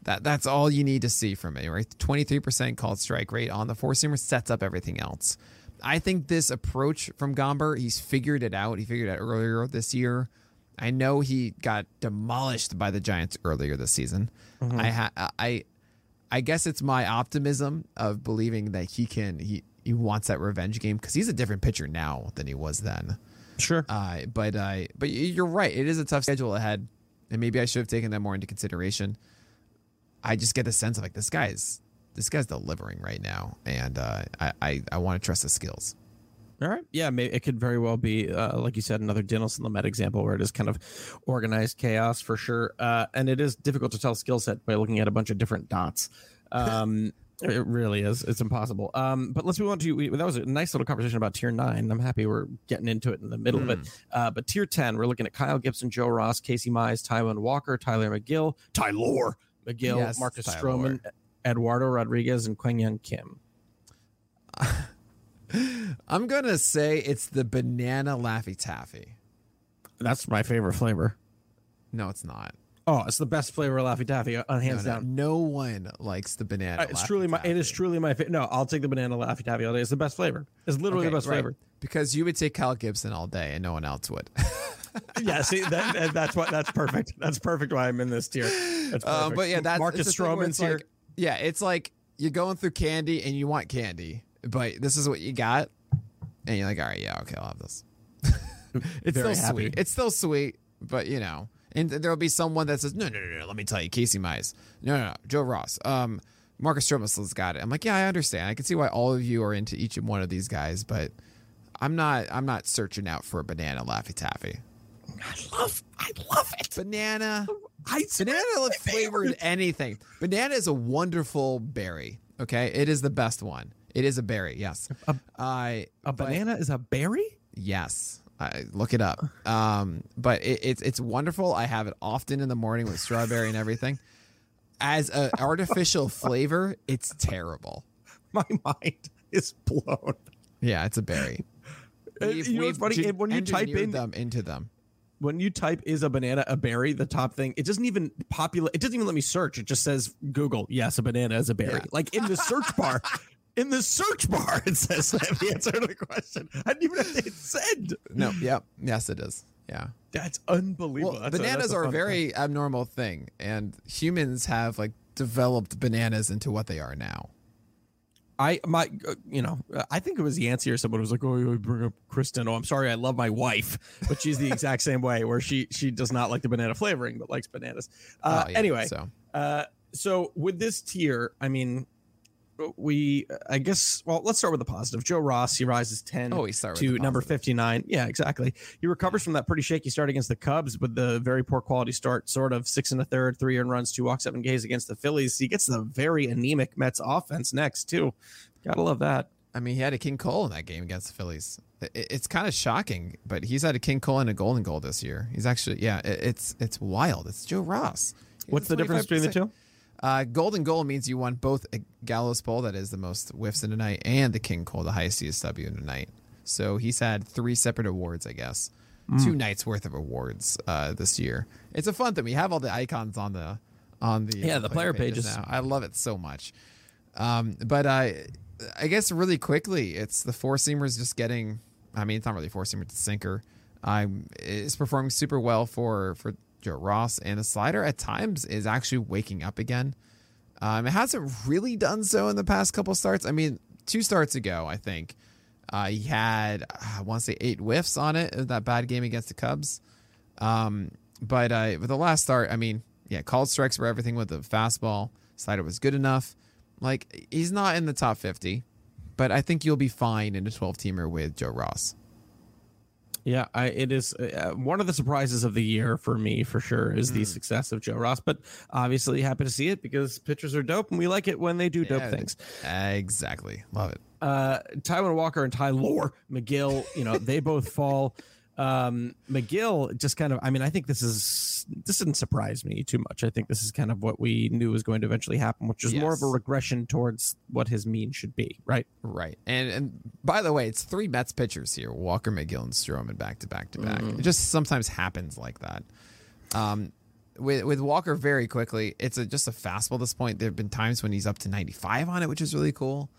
Speaker 2: That that's all you need to see from it, right? 23% called strike rate on the four seamer sets up everything else. I think this approach from Gomber, he's figured it out. He figured it out earlier this year. I know he got demolished by the Giants earlier this season. Mm-hmm. I ha- I I guess it's my optimism of believing that he can he he wants that revenge game because he's a different pitcher now than he was then.
Speaker 1: Sure.
Speaker 2: Uh, but uh, but you're right. It is a tough schedule ahead, and maybe I should have taken that more into consideration. I just get the sense of like this guy's this guy's delivering right now, and uh, I I, I want to trust his skills.
Speaker 1: All right. Yeah, maybe it could very well be, uh, like you said, another Dinelson Lamet example where it is kind of organized chaos for sure. Uh, and it is difficult to tell skill set by looking at a bunch of different dots. Um, it really is. It's impossible. Um, but let's move on to we, that was a nice little conversation about tier nine. I'm happy we're getting into it in the middle mm. of it. Hmm. Uh, but tier 10, we're looking at Kyle Gibson, Joe Ross, Casey Mize, Taijuan Walker, Tyler McGill, Tyler Megill, yes, Marcus Stroman, Eduardo Rodriguez, and Kwang Hyun Kim.
Speaker 2: I'm gonna say it's the banana Laffy Taffy.
Speaker 1: That's my favorite flavor.
Speaker 2: No, it's not.
Speaker 1: Oh, it's the best flavor of Laffy Taffy, uh, hands
Speaker 2: no, no,
Speaker 1: down.
Speaker 2: No one likes the banana. Uh,
Speaker 1: it's truly my. It is truly my favorite. No, I'll take the banana Laffy Taffy all day. It's the best flavor. It's literally okay, the best right. flavor.
Speaker 2: Because you would take Kyle Gibson all day, and no one else would.
Speaker 1: yeah, see, that, that's what that's perfect. That's perfect. Why I'm in this tier. That's
Speaker 2: uh, but yeah, that's
Speaker 1: Marcus Stroman's here.
Speaker 2: Like, yeah, it's like you're going through candy and you want candy, but this is what you got, and you're like, all right, yeah, okay, I'll have this. it's Very still happy. sweet. It's still sweet, but you know, and there'll be someone that says, no, no, no, no. Let me tell you, Casey Mize, no, no, no, Joe Ross, um, Marcus Stroman's got it. I'm like, yeah, I understand. I can see why all of you are into each and one of these guys, but I'm not. I'm not searching out for a banana Laffy Taffy.
Speaker 1: I love, I love it.
Speaker 2: Banana. I banana flavored anything. Banana is a wonderful berry. Okay, it is the best one. It is a berry. Yes.
Speaker 1: A, uh, a banana is a berry.
Speaker 2: Yes. I look it up. Um, but it, it's it's wonderful. I have it often in the morning with strawberry and everything. As an artificial flavor, it's terrible.
Speaker 1: My mind is blown.
Speaker 2: Yeah, it's a berry.
Speaker 1: We've, you know what's funny? When you type in
Speaker 2: them into them,
Speaker 1: when you type is a banana a berry the top thing it doesn't even populate it doesn't even let me search it just says google yes a banana is a berry yeah. like in the search bar in the search bar it says. The answer to the question. I didn't even know it said.
Speaker 2: No yep. Yes it is. Yeah.
Speaker 1: That's unbelievable. Well,
Speaker 2: that's bananas a, a are a very thing. abnormal thing and humans have like developed bananas into what they are now.
Speaker 1: I my uh, you know I think it was Yancey or someone who was like oh you bring up Kristen. Oh I'm sorry I love my wife. But she's the exact same way where she she does not like the banana flavoring but likes bananas. Uh, oh, yeah, anyway so. uh, so with this tier I mean we I guess well let's start with the positive. Joe Ross he rises ten oh, to number fifty nine. Yeah, exactly. He recovers from that pretty shaky start against the Cubs with the very poor quality start, sort of six and a third, three earned runs, two walks, seven Ks against the Phillies. He gets the very anemic Mets offense next too. Gotta love that.
Speaker 2: I mean, he had a King Cole in that game against the Phillies. It's kind of shocking, but he's had a King Cole and a Golden Goal this year. He's actually, yeah, it's it's wild. It's Joe Ross. He
Speaker 1: What's the difference between the two?
Speaker 2: Uh, golden goal means you won both a gallows pole, that is the most whiffs in a night, and the king cole, the highest CSW in a night. So he's had three separate awards, I guess,
Speaker 1: Hmm.
Speaker 2: two nights worth of awards uh, this year. It's a fun thing. We have all the icons on the on the
Speaker 1: Yeah, the player pages.
Speaker 2: now. I love it so much. Um, but uh, I guess really quickly, it's the four seamers just getting. I mean, it's not really four seamer, it's a sinker. Um, is performing super well for for Joe Ross, and the slider at times is actually waking up again. Um, it hasn't really done so in the past couple starts. I mean, two starts ago, I think uh, he had I want to say eight whiffs on it. in That bad game against the Cubs. Um, but uh, with the last start, I mean, yeah, called strikes for everything with the fastball. Slider was good enough. Like he's not in the top fifty, but I think you'll be fine in a twelve teamer with Joe Ross.
Speaker 1: Yeah, I, it is uh, one of the surprises of the year for me, for sure, is the success of Joe Ross. But obviously, happy to see it because pitchers are dope, and we like it when they do dope things.
Speaker 2: Exactly, love it.
Speaker 1: Uh, Taijuan Walker and Tyler McGill, you know, they both fall. Um, McGill just kind of, I mean, I think this is this didn't surprise me too much. I think this is kind of what we knew was going to eventually happen, which is more of a regression towards what his mean should be, right?
Speaker 2: Right. And and by the way, it's three Mets pitchers here: Walker, McGill, and Stroman back to back to back. It just sometimes happens like that. Um, with with Walker, very quickly, it's a, just a fastball. At this point, there have been times when he's up to ninety five on it, which is really cool.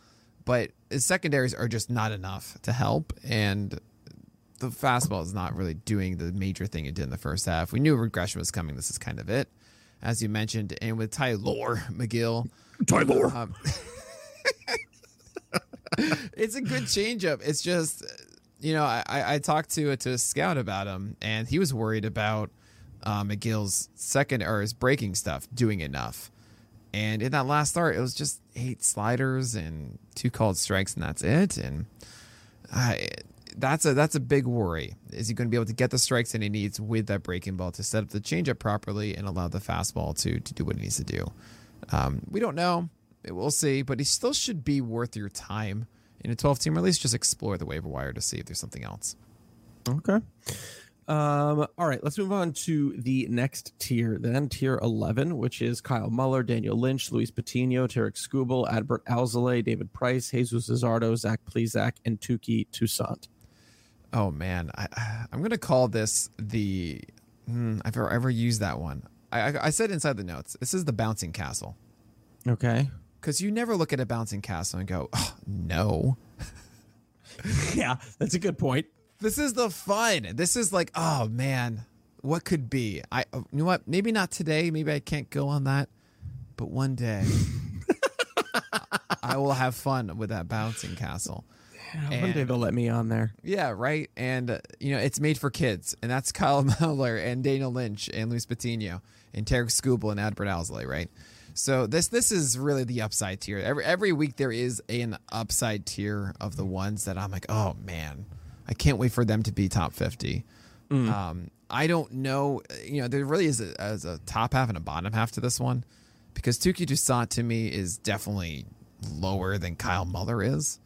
Speaker 2: But his secondaries are just not enough to help, and the fastball is not really doing the major thing it did in the first half. We knew regression was coming. This is kind of it, as you mentioned. And with Tyler McGill,
Speaker 1: Tyler.
Speaker 2: um, it's a good changeup. It's just, you know, I, I talked to to a scout about him, and he was worried about uh, McGill's second or his breaking stuff doing enough. And in that last start, it was just eight sliders and two called strikes, and that's it. And I, that's a that's a big worry. Is he going to be able to get the strikes that he needs with that breaking ball to set up the changeup properly and allow the fastball to to do what it needs to do? Um, we don't know. We'll see, but he still should be worth your time in a 12 team. Or at least just explore the waiver wire to see if there's something else.
Speaker 1: Okay. Um, all right, let's move on to the next tier, then tier 11, which is Kyle Muller, Daniel Lynch, Luis Patino, Tarik Skubal, Adbert Alzolay, David Price, Jesus Luzardo, Zach Plesac, and Touki Toussaint.
Speaker 2: Oh man, I, I'm gonna call this the. Hmm, I've ever, ever used that one. I, I, I said inside the notes. This is the bouncing castle
Speaker 1: Okay.
Speaker 2: because you never look at a bouncing castle and go, oh, no.
Speaker 1: yeah, that's a good point.
Speaker 2: This is the fun. This is like, oh man, what could be? I you know what? Maybe not today. Maybe I can't go on that, but one day I will have fun with that bouncing castle.
Speaker 1: One day they'll let me on there.
Speaker 2: Yeah, right. And uh, you know, it's made for kids, and that's Kyle Muller and Daniel Lynch and Luis Patino and Tarik Skubal and Adbert Alzolay, right? So this this is really the upside tier. Every every week there is an upside tier of the ones that I'm like, oh man, I can't wait for them to be top fifty. Um, I don't know, you know, there really is a, as a top half and a bottom half to this one, because Touki Toussaint to me is definitely lower than Kyle Muller is.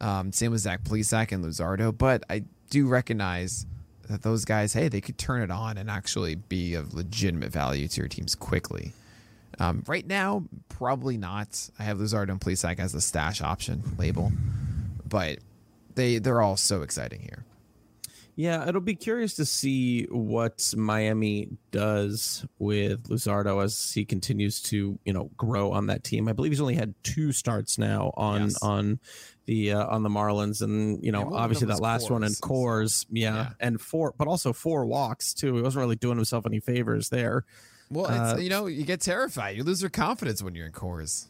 Speaker 2: Um, same with Zach Plesac and Luzardo, but I do recognize that those guys, hey, they could turn it on and actually be of legitimate value to your teams quickly. Um, right now, probably not. I have Luzardo and Plesac as the stash option label, but they they're all so exciting here.
Speaker 1: Yeah, it'll be curious to see what Miami does with Luzardo as he continues to, you know, grow on that team. I believe he's only had two starts now on
Speaker 2: Yes.
Speaker 1: on the uh, on the Marlins, and you know,
Speaker 2: of
Speaker 1: obviously that last one in.
Speaker 2: Coors,
Speaker 1: yeah,
Speaker 2: Yeah.
Speaker 1: and four, but also four walks too. He wasn't really doing himself any favors there.
Speaker 2: Well, it's,
Speaker 1: Uh,
Speaker 2: you know, you get terrified. You lose your confidence when you're in Coors.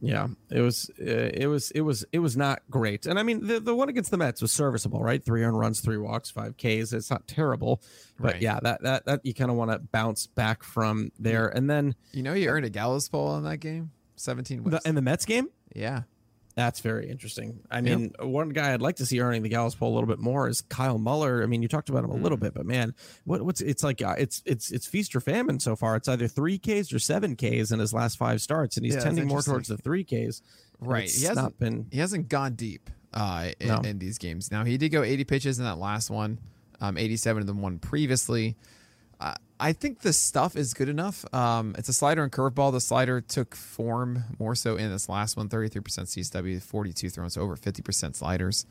Speaker 1: Yeah, it was uh, it was it was it was not great. And I mean, the the one against the Mets was serviceable, right? Three earned runs, three walks, five Ks. It's not terrible, but
Speaker 2: Right.
Speaker 1: yeah, that that that you kind of want to bounce back from there. And then
Speaker 2: You know, you earned a gallows pole on that game. 17
Speaker 1: the,
Speaker 2: wins.
Speaker 1: in the Mets game,
Speaker 2: yeah.
Speaker 1: That's very interesting. I mean, one guy I'd like to see earning the Gallows Pole a little bit more is Kyle Muller. I mean, you talked about him a little
Speaker 2: Mm.
Speaker 1: bit, but man, what, what's it's like? Uh, it's it's it's feast or famine so far. It's either three Ks or seven Ks in his last five starts, and he's
Speaker 2: Yeah,
Speaker 1: tending more towards the three Ks.
Speaker 2: Right. He hasn't-
Speaker 1: been.
Speaker 2: He hasn't gone deep uh, in,
Speaker 1: No.
Speaker 2: in these games. Now he did go 80 pitches in that last one, um, 87 in the one previously. I think the stuff is good enough. Um, it's a slider and curveball. The slider took form more so in this last one 33% CSW, 42 throws, over 50% sliders.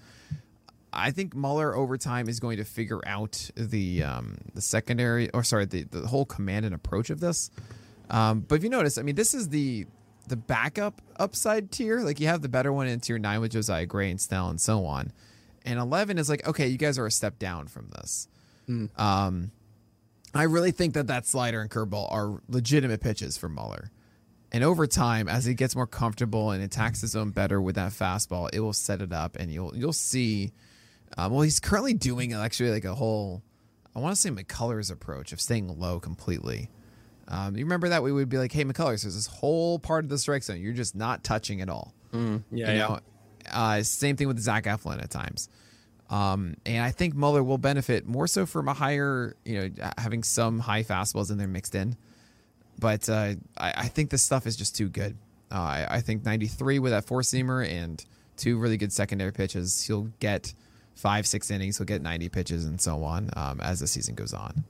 Speaker 2: I think Muller over time is going to figure out the um, the secondary or sorry the the whole command and approach of this. Um, but if you notice, I mean, this is the the backup upside tier. Like you have the better one in tier nine with Josiah Gray and Snell and so on, and eleven is like okay, you guys are a step down from this. Um, I really think that that slider and curveball are legitimate pitches for Muller. And over time, as he gets more comfortable and attacks his zone better with that fastball, it will set it up, and you'll you'll see. Um, well, he's currently doing actually like a whole, I want to say McCullers approach of staying low completely. Um, you remember that we would be like, "Hey, McCullers, there's this whole part of the strike zone you're just not touching at all."
Speaker 1: Yeah,
Speaker 2: you
Speaker 1: yeah.
Speaker 2: know, uh, same thing with Zach Eflin at times. Um, and I think Muller will benefit more so from a higher, you know, having some high fastballs in there mixed in. But uh, I, I think this stuff is just too good. Uh, I, I think 93 with that four seamer and two really good secondary pitches, he'll get five, six innings, he'll get 90 pitches and so on um, as the season goes on.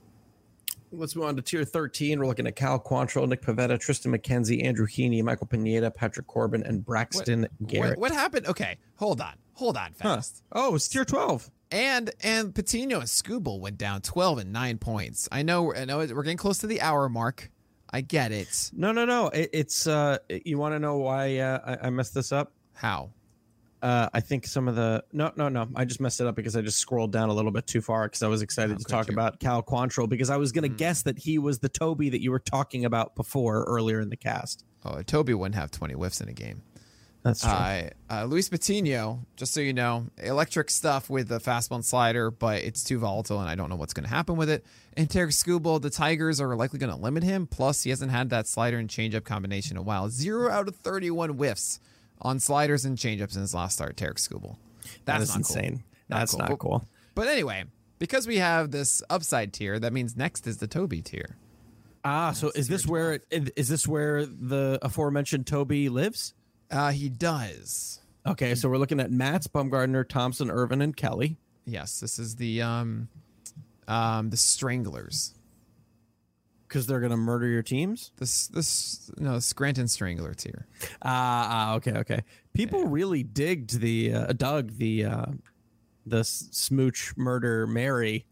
Speaker 1: Let's move on to tier 13. We're looking at Cal Quantrill, Nick Pivetta, Triston McKenzie, Andrew Heaney, Michael Pineda, Patrick Corbin, and Braxton Garrett.
Speaker 2: What, what happened? Okay, hold on, hold on
Speaker 1: Huh.
Speaker 2: fast.
Speaker 1: Oh, it's tier 12.
Speaker 2: And and Patino and Skubal went down 12 and 9 points. I know I know we're getting close to the hour mark. I get it.
Speaker 1: No, no, no. It, it's uh, you want to know why uh, I, I messed this up?
Speaker 2: How?
Speaker 1: Uh, I think some of the no, no, no. I just messed it up because I just scrolled down a little bit too far because I was excited
Speaker 2: How
Speaker 1: to talk
Speaker 2: you?
Speaker 1: about Cal Quantrill because I was going to
Speaker 2: Mhm.
Speaker 1: guess that he was the Toby that you were talking about before earlier in the cast.
Speaker 2: Oh, Toby wouldn't have 20 whiffs in a game.
Speaker 1: That's true.
Speaker 2: Uh, uh, Luis Patino, just so you know, electric stuff with the fastball and slider, but it's too volatile and I don't know what's going to happen with it. And Tarik Skubal, the Tigers are likely going to limit him. Plus, he hasn't had that slider and changeup combination in a while. Zero out of 31 whiffs on sliders and changeups in his last start, Tarik Skubal.
Speaker 1: that
Speaker 2: That's
Speaker 1: is
Speaker 2: not cool.
Speaker 1: insane.
Speaker 2: Not
Speaker 1: That's
Speaker 2: cool.
Speaker 1: not
Speaker 2: But-
Speaker 1: cool.
Speaker 2: But anyway, because we have this upside tier, that means next is the Toby tier.
Speaker 1: Ah, so is this where it, is this where the aforementioned Toby lives?
Speaker 2: Uh, he does.
Speaker 1: Okay, so we're looking at Matz, Bumgarner, Thompson, Irvin, and Kelly.
Speaker 2: Yes, this is the um, um, the Stranglers.
Speaker 1: Because they're gonna murder your teams.
Speaker 2: This this no Scranton Strangler tier.
Speaker 1: Ah, ah, okay, okay. People really digged the uh, dug the uh, the smooch murder Mary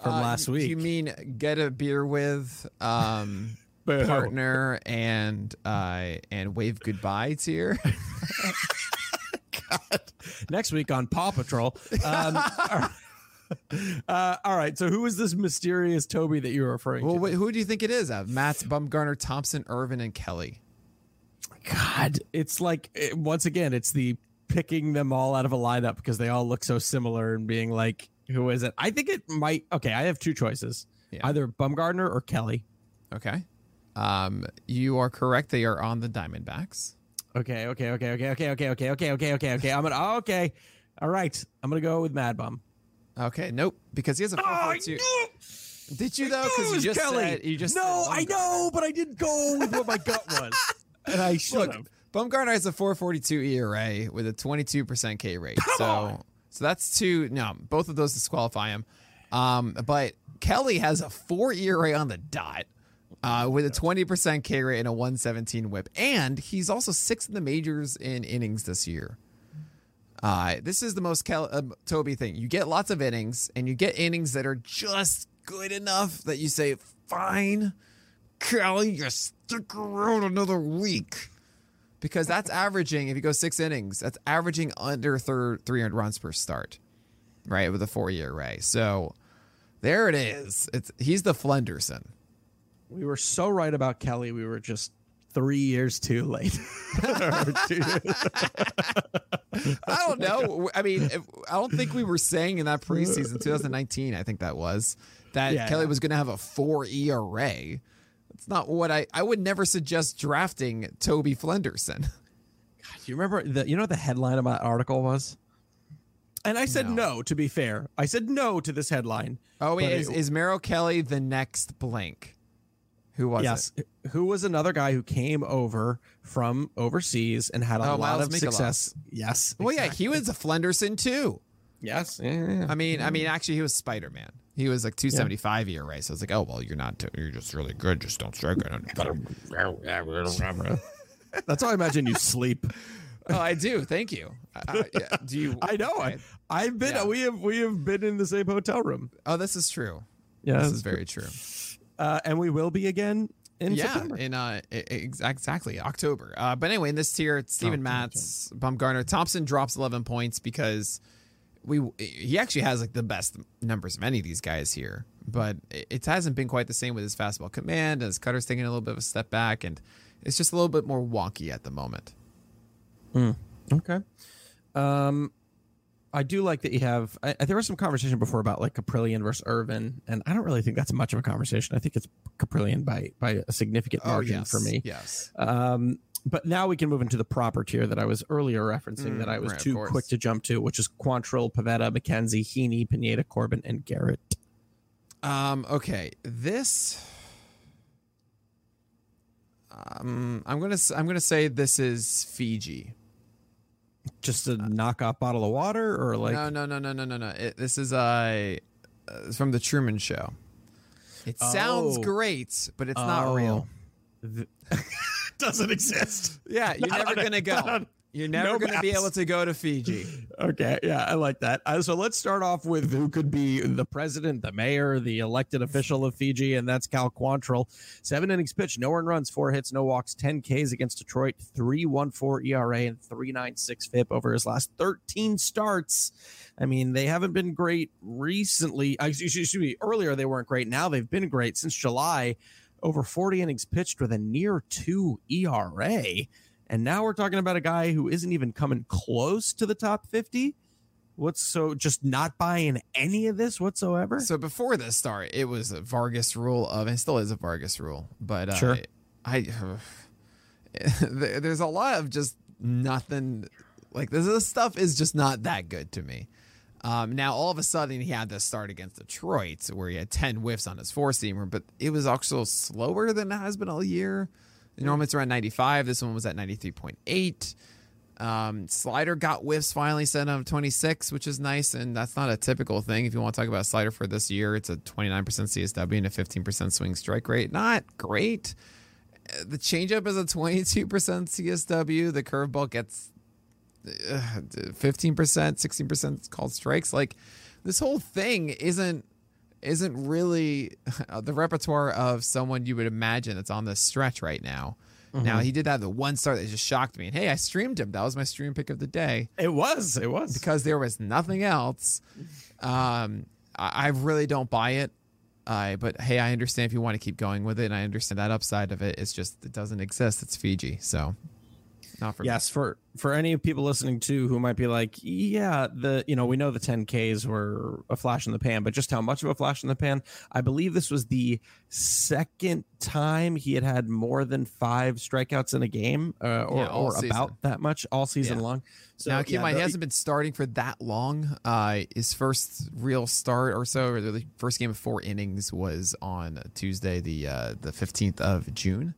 Speaker 1: from
Speaker 2: Uh,
Speaker 1: last week.
Speaker 2: You mean get a beer with um
Speaker 1: Boo.
Speaker 2: partner and uh and wave goodbye tier?
Speaker 1: Next week on Paw Patrol. Um, all right. Uh, all right. So who is this mysterious Toby that you're referring
Speaker 2: well,
Speaker 1: to?
Speaker 2: wait, who do you think it is? Uh, Matt Bumgarner, Thompson, Irvin, and Kelly.
Speaker 1: God, it's like it, once again, it's the picking them all out of a lineup because they all look so similar and being like, who is it? I think it might. Okay, I have two choices:
Speaker 2: Yeah.
Speaker 1: either Bumgarner or Kelly.
Speaker 2: Okay. Um, you are correct. They are on the Diamondbacks.
Speaker 1: Okay, okay, okay, okay, okay, okay, okay, okay, okay, okay, okay. I'm gonna. Oh, okay, all right. I'm gonna go with Mad Bum.
Speaker 2: Okay, nope, because he has a four
Speaker 1: Oh,
Speaker 2: two. Did you though? Because you just
Speaker 1: Kelly.
Speaker 2: said you just
Speaker 1: no, I know, but I didn't go with what my gut was, and I should have.
Speaker 2: Bumgarner has a 442 ERA with a 22% K rate. so
Speaker 1: on.
Speaker 2: so that's two. No, both of those disqualify him. Um, but Kelly has a four ERA on the dot. Uh, with a 20% K rate and a 117 whip. And he's also sixth in the majors in innings this year. Uh, this is the most Kel- uh, Toby thing. You get lots of innings, and you get innings that are just good enough that you say, fine, Kelly, you stick around another week because that's averaging if you go six innings that's averaging under thir- 300 runs per start right with a four ERA so there it is it's he's the flenderson
Speaker 1: We were so right about Kelly. We were just three years too late. Or two years-
Speaker 2: i don't know i mean i don't think we were saying in that preseason 2019 i think that was that
Speaker 1: Yeah,
Speaker 2: kelly
Speaker 1: yeah.
Speaker 2: was going to have a four era that's not what i i would never suggest drafting toby flenderson
Speaker 1: Do you remember the you know what the headline of my article was? And I said
Speaker 2: No.
Speaker 1: no. to be fair. I said no to this headline.
Speaker 2: Oh wait, is,
Speaker 1: it-
Speaker 2: is Merrill Kelly the next blank? Who was
Speaker 1: yes.
Speaker 2: it?
Speaker 1: Who was another guy who came over from overseas and had a
Speaker 2: Oh,
Speaker 1: lot
Speaker 2: Miles
Speaker 1: of success. Yes.
Speaker 2: Well, yeah, he was a Flenderson too.
Speaker 1: Yes. Yeah, yeah, yeah.
Speaker 2: I mean, I mean, actually, he was Spider Man. He was like 275 year race. I was like, oh well, you're not. You're just really good. Just don't strike it.
Speaker 1: That's how I imagine you sleep.
Speaker 2: oh, I do. Thank you. I, I- yeah, do you?
Speaker 1: I know. I, I've been.
Speaker 2: Yeah.
Speaker 1: We have. We have been in the same hotel room.
Speaker 2: Oh, this is true.
Speaker 1: Yeah.
Speaker 2: This is very true.
Speaker 1: Uh, and we will be again in
Speaker 2: yeah,
Speaker 1: September.
Speaker 2: in uh, exactly October. Uh, but anyway, in this tier, it's Steven
Speaker 1: Oh,
Speaker 2: Matz, Bumgarner, Thompson drops 11 points because we he actually has like the best numbers of any of these guys here, but it, it hasn't been quite the same with his fastball command. His cutter's taking a little bit of a step back, and it's just a little bit more wonky at the moment.
Speaker 1: Okay. Um, I do like that you have. I, there was some conversation before about like Kaprielian versus Irvin, and I don't really think that's much of a conversation. I think it's Kaprielian by by a significant margin
Speaker 2: oh, yes.
Speaker 1: for me.
Speaker 2: Yes.
Speaker 1: Um, but now we can move into the proper tier that I was earlier referencing
Speaker 2: Mm,
Speaker 1: that I was
Speaker 2: right,
Speaker 1: too quick to jump to, which is Quantrill, Pivetta, McKenzie, Heaney, Pineda, Corbin, and Garrett.
Speaker 2: Um, okay, this. Um, I'm gonna I'm gonna say this is Fiji.
Speaker 1: Just a knockoff bottle of water, or like
Speaker 2: no, no, no, no, no, no, no. It, this is uh, uh, it's from the Truman Show. It sounds
Speaker 1: Oh.
Speaker 2: great, but it's not real.
Speaker 1: Th- doesn't exist.
Speaker 2: Yeah, you're
Speaker 1: Not
Speaker 2: never
Speaker 1: on it.
Speaker 2: gonna
Speaker 1: Not
Speaker 2: go. You're never
Speaker 1: no
Speaker 2: gonna be able to go to Fiji.
Speaker 1: Okay, yeah, I like that. Uh, so let's start off with who could be the president, the mayor, the elected official of Fiji, and that's Cal Quantrill. Seven innings pitched, no earned runs, four hits, no walks, 10 Ks against Detroit, 3.14 ERA, and 3.96 FIP over his last 13 starts. I mean, they haven't been great recently. uh, Excuse excuse me, earlier they weren't great. Now they've been great since July. Over 40 innings pitched with a near two ERA. And now we're talking about a guy who isn't even coming close to the top 50. What's so just not buying any of this whatsoever?
Speaker 2: So before this start, it was a Vargas reel of, and still is a Vargas reel, but uh,
Speaker 1: Sure.
Speaker 2: I, there- there's a lot of just nothing. Like this, this stuff is just not that good to me. Um, now all of a sudden he had this start against Detroit where he had ten whiffs on his four seamer, but it was also slower than it has been all year. Normally it's around 95. This one was at 93.8. Um, slider got whiffs finally set of 26, which is nice, and that's not a typical thing. If you want to talk about slider for this year, it's a 29% CSW and a 15% swing strike rate. Not great. Uh, The changeup is a 22% CSW. The curveball gets uh, 15%, 16% called strikes. Like this whole thing isn't isn't really the repertoire of someone you would imagine that's on this stretch right now. Now he did have the one start that just shocked me, and hey, I streamed him. That was my stream pick of the day
Speaker 1: it was. It was.
Speaker 2: because there was nothing else. Um, I, I really don't buy it. Uh, but hey, I understand if you want to keep going with it, and I understand that upside of it. It's just it doesn't exist. It's Fiji, so not for me.
Speaker 1: yes, for for any people listening too who might be like, yeah, the you know we know the 10Ks were a flash in the pan, but just how much of a flash in the pan? I believe this was the second time he had had more than five strikeouts in a game, uh, or,
Speaker 2: Yeah,
Speaker 1: or about that much all season
Speaker 2: Yeah.
Speaker 1: long. So
Speaker 2: now, keep in mind, he hasn't been starting for that long. Uh, his first real start or so, or the first game of four innings, was on Tuesday, the uh, the fifteenth of June.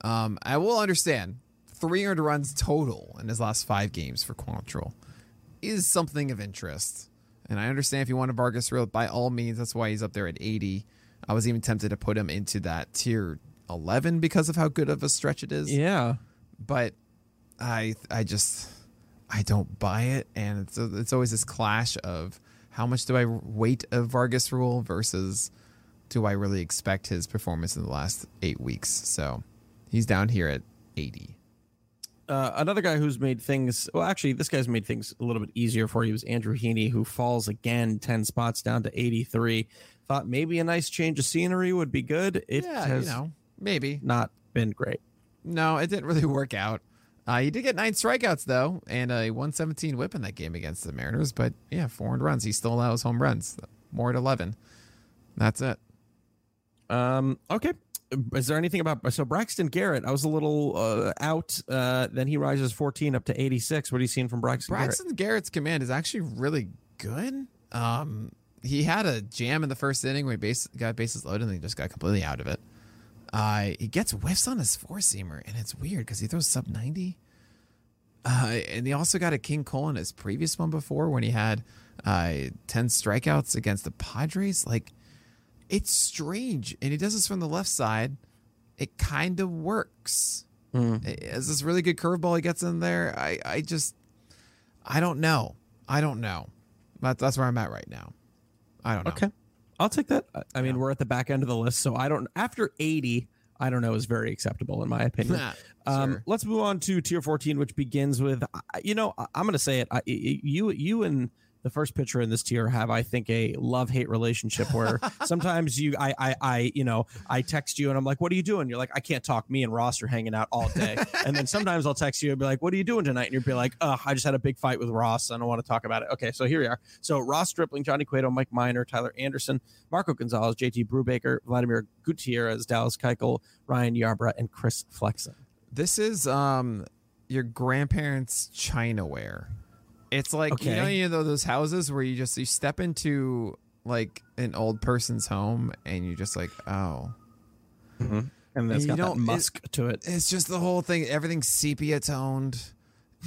Speaker 2: Um, I will understand 300 runs total in his last five games for Quantrill is something of interest, and I understand if you want a Vargas reel, by all means, that's why he's up there at 80. I was even tempted to put him into that tier 11 because of how good of a stretch it is
Speaker 1: yeah.
Speaker 2: but I I just I don't buy it, and it's it's always this clash of how much do I weight a Vargas reel versus do I really expect his performance in the last eight weeks? So he's down here at eighty.
Speaker 1: Uh, another guy who's made things well actually this guy's made things a little bit easier for you was andrew heaney who falls again 10 spots down to 83 thought maybe a nice change of scenery would be good it
Speaker 2: yeah,
Speaker 1: has
Speaker 2: you know, maybe.
Speaker 1: not been great
Speaker 2: No, it didn't really work out. Uh, he did get nine strikeouts though, and a 117 whip in that game against the Mariners. But yeah, 400 runs. He still allows home runs, more at 11. That's it.
Speaker 1: um okay is there anything about so Braxton Garrett? I was a little uh, out. Uh, then he rises 14 up to 86. What are you seeing from Braxton?
Speaker 2: Braxton
Speaker 1: Garrett?
Speaker 2: Garrett's command is actually really good. Um, he had a jam in the first inning where he base, got bases loaded and he just got completely out of it. Uh, he gets whiffs on his four seamer, and it's weird because he throws sub 90. Uh, and he also got a King Cole in his previous one before when he had uh, 10 strikeouts against the Padres. Like, it's strange. And he does this from the left side. It kind of works. Mm. Is this really good curveball he gets in there? I, I just, I don't know. I don't know. But that's where I'm at right now. I don't know.
Speaker 1: Okay. I'll take that. I mean, yeah. we're at the back end of the list. So I don't, after 80, I don't know, is very acceptable in my opinion. um, sure. Let's move on to tier 14, which begins with, you know, I'm going to say it. I, you, you and the first pitcher in this tier have i think a love hate relationship where sometimes you I, I i you know i text you and i'm like what are you doing? You're like i can't talk. Me and ross are hanging out all day. And then sometimes i'll text you and be like what are you doing tonight? And you'll be like oh i just had a big fight with ross. I don't want to talk about it. Okay so here we are. So ross stripling johnny cueto mike Minor tyler anderson marco gonzalez jt brubaker vladimir gutierrez dallas keuchel ryan yarbrough and chris flexen.
Speaker 2: This is um your grandparents chinaware it's like okay. you know, you know those houses where you just you step into like an old person's home and you're just like, oh.
Speaker 1: Mm-hmm. And there's got that musk
Speaker 2: it,
Speaker 1: to it.
Speaker 2: It's just the whole thing. Everything's sepia toned.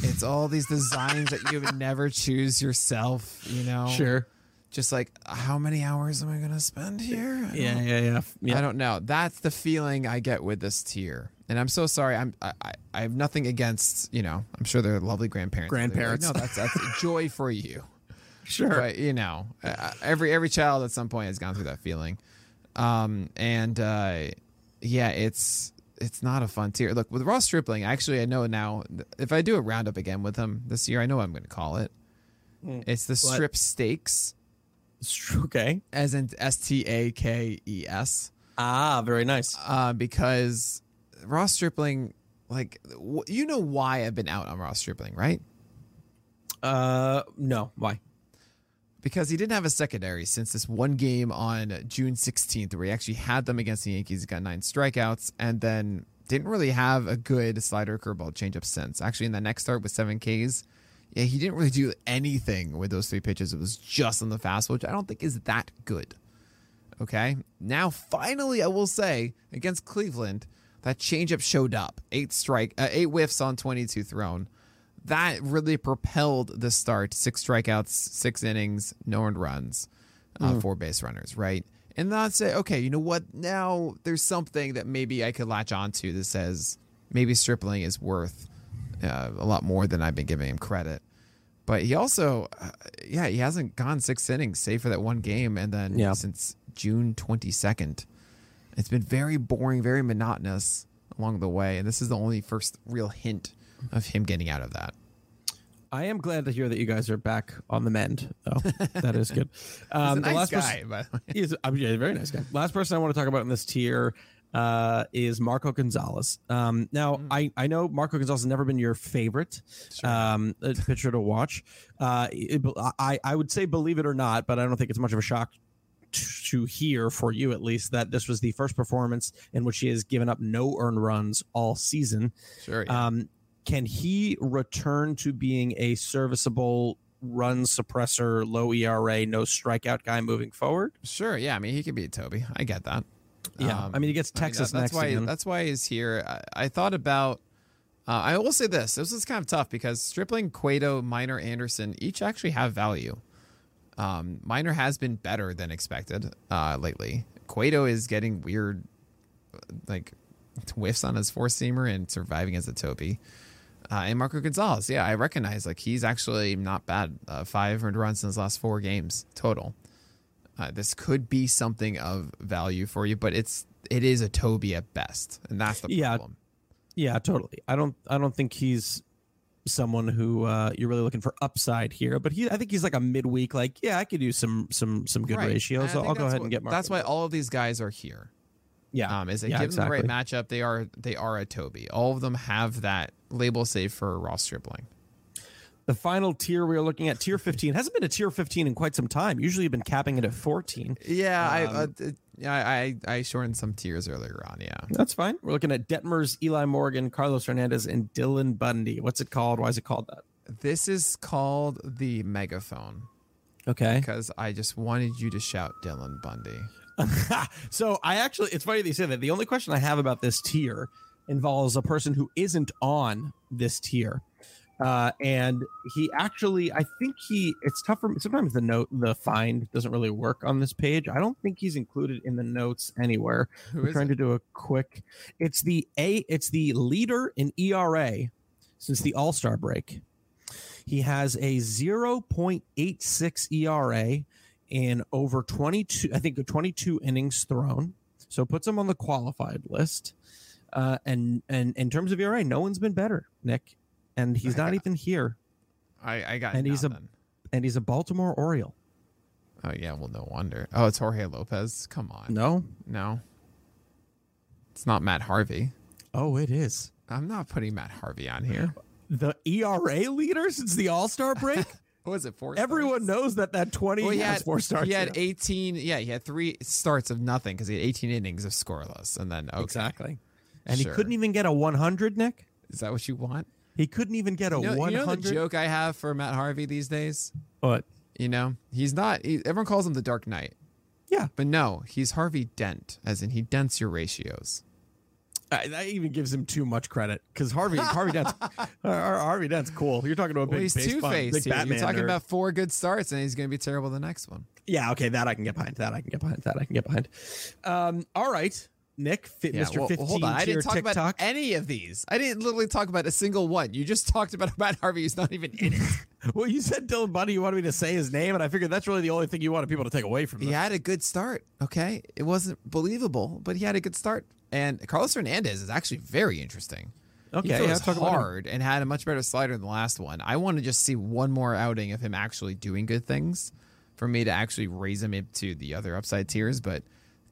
Speaker 2: It's all these designs that you would never choose yourself. You know.
Speaker 1: Sure.
Speaker 2: Just like how many hours am I going to spend here?
Speaker 1: Yeah, yeah, yeah, yeah.
Speaker 2: I don't know. That's the feeling I get with this tier and I'm so sorry. I'm I, I have nothing against you know. I'm sure they're lovely grandparents.
Speaker 1: Grandparents.
Speaker 2: Like, no, that's that's joy for you.
Speaker 1: Sure.
Speaker 2: But you know, uh, every every child at some point has gone through that feeling, um, and uh, yeah, it's it's not a fun tier. Look with Ross Stripling. Actually, I know now. If I do a roundup again with him this year, I know what I'm going to call it. Mm. It's the what? strip stakes.
Speaker 1: Okay.
Speaker 2: As in S T A K E S.
Speaker 1: Ah, very nice.
Speaker 2: Uh, because Ross Stripling, like you know why I've been out on Ross Stripling, right?
Speaker 1: Uh, no. Why?
Speaker 2: Because he didn't have a secondary since this one game on June 16th, where he actually had them against the Yankees. He got nine strikeouts, and then didn't really have a good slider curveball changeup since. Actually, in the next start with seven Ks, yeah, he didn't really do anything with those three pitches. It was just on the fastball, which I don't think is that good. Okay, now finally, I will say against Cleveland, that changeup showed up. Eight strike, uh, eight whiffs on 22 thrown. That really propelled the start. Six strikeouts, six innings, no earned runs, uh, mm. four base runners, right? And then I'd say, okay, you know what? Now there's something that maybe I could latch onto that says maybe Stripling is worth uh, a lot more than I've been giving him credit. But he also, uh, yeah, he hasn't gone six innings, save for that one game, and then yeah. since June 22nd. It's been very boring, very monotonous along the way, and this is the only first real hint of him getting out of that.
Speaker 1: I am glad to hear that you guys are back on the mend, though. that is good.
Speaker 2: Um, he's a nice guy, person, by the way.
Speaker 1: He's a, yeah, a very nice guy. Last person I want to talk about in this tier uh, is Marco Gonzalez. Um, now, mm. I, I know Marco Gonzalez has never been your favorite sure. um, pitcher to watch. Uh, it, I, I would say, believe it or not, but I don't think it's much of a shock to hear for you at least that this was the first performance in which he has given up no earned runs all season.
Speaker 2: Sure. Yeah. Um,
Speaker 1: can he return to being a serviceable run suppressor, low ERA, no strikeout guy moving forward?
Speaker 2: Sure. Yeah. I mean, he could be a Toby. I get that.
Speaker 1: Yeah. Um, I mean, he gets Texas
Speaker 2: I mean,
Speaker 1: that, that's
Speaker 2: why.
Speaker 1: Again.
Speaker 2: That's why he's here. I, I thought about. Uh, I will say this: this is kind of tough because Stripling, Cueto, Minor, Anderson each actually have value. Um, Minor has been better than expected uh, lately. Cueto is getting weird, like whiffs on his four seamer and surviving as a Toby. Uh, and Marco Gonzalez, yeah, I recognize like he's actually not bad. Uh, five earned runs in his last four games total. Uh, this could be something of value for you, but it's it is a Toby at best, and that's the problem.
Speaker 1: Yeah, yeah, totally. I don't I don't think he's someone who uh, you're really looking for upside here. But he, I think he's like a midweek. Like, yeah, I could use some some some good right. ratios. So I'll go ahead
Speaker 2: what,
Speaker 1: and get.
Speaker 2: Marco. That's why all of these guys are here.
Speaker 1: Yeah,
Speaker 2: um, is they
Speaker 1: yeah,
Speaker 2: give
Speaker 1: exactly.
Speaker 2: them the right matchup. They are they are a Toby. All of them have that label save for Ross Stripling.
Speaker 1: The final tier we are looking at, tier 15, hasn't been a tier 15 in quite some time. Usually, you've been capping it at 14.
Speaker 2: Yeah, um, I, uh, Yeah, I I shortened some tiers earlier on. Yeah.
Speaker 1: That's fine. We're looking at Detmers, Eli Morgan, Carlos Hernandez, and Dylan Bundy. What's it called? Why is it called that?
Speaker 2: This is called the megaphone
Speaker 1: Okay.
Speaker 2: because I just wanted you to shout Dylan Bundy.
Speaker 1: so I actually, it's funny that you say that. The only question I have about this tier involves a person who isn't on this tier. Uh, and he actually, I think he, it's tough for me. Sometimes the note, the find doesn't really work on this page. I don't think he's included in the notes anywhere.
Speaker 2: Who
Speaker 1: We're trying
Speaker 2: it?
Speaker 1: to do a quick, it's the A, it's the leader in ERA since the All Star break. He has a 0.86 ERA in over 22, I think 22 innings thrown. So puts him on the qualified list. Uh, and and in terms of ERA, no one's been better, Nick. And he's not even here.
Speaker 2: I I got
Speaker 1: And he's a- And he's a Baltimore Oriole.
Speaker 2: Oh yeah, well no wonder. Oh, it's Jorge Lopez. Come on.
Speaker 1: No.
Speaker 2: No. It's not Matt Harvey.
Speaker 1: Oh, it is.
Speaker 2: I'm not putting Matt Harvey on here.
Speaker 1: The ERA leader since the All Star break.
Speaker 2: What was it four?
Speaker 1: Everyone
Speaker 2: starts?
Speaker 1: knows that that 20
Speaker 2: Well, he
Speaker 1: has
Speaker 2: had
Speaker 1: four starts.
Speaker 2: He had
Speaker 1: yeah.
Speaker 2: 18. Yeah, he had three starts of nothing because he had 18 innings of scoreless, and then okay.
Speaker 1: Exactly. And
Speaker 2: Sure.
Speaker 1: he couldn't even get a 100, Nick.
Speaker 2: Is that what you want?
Speaker 1: He couldn't even get a
Speaker 2: You know, you
Speaker 1: 100.
Speaker 2: know the joke I have for Matt Harvey these days.
Speaker 1: But
Speaker 2: You know, he's not. He, everyone calls him the Dark Knight,
Speaker 1: yeah,
Speaker 2: but no, he's Harvey Dent, as in he dents your ratios.
Speaker 1: I- that even gives him too much credit because Harvey Harvey Dent's Har- Harvey Dent's cool. You're talking about a big
Speaker 2: Well, he's two faced. You're talking
Speaker 1: nerd.
Speaker 2: about four good starts, and he's going to be terrible the next one.
Speaker 1: yeah. Okay, that I can get behind. That I can get behind. That I can get behind. Um, all right, Nick, fit
Speaker 2: Yeah,
Speaker 1: Mr.
Speaker 2: well,
Speaker 1: 15
Speaker 2: hold on. I didn't talk
Speaker 1: TikTok.
Speaker 2: about any of these. I didn't literally talk about a single one. You just talked about Matt Harvey who's not even in it.
Speaker 1: well, you said Dylan Bundy. You wanted me to say his name, and I figured that's really the only thing you wanted people to take away from
Speaker 2: he
Speaker 1: this.
Speaker 2: had a good start. Okay, it wasn't believable, but he had a good start. And Carlos Hernandez is actually very interesting.
Speaker 1: Okay,
Speaker 2: he
Speaker 1: yeah, talk
Speaker 2: hard and had a much better slider than the last one. I want to just see one more outing of him actually doing good things for me to actually raise him into the other upside tiers. But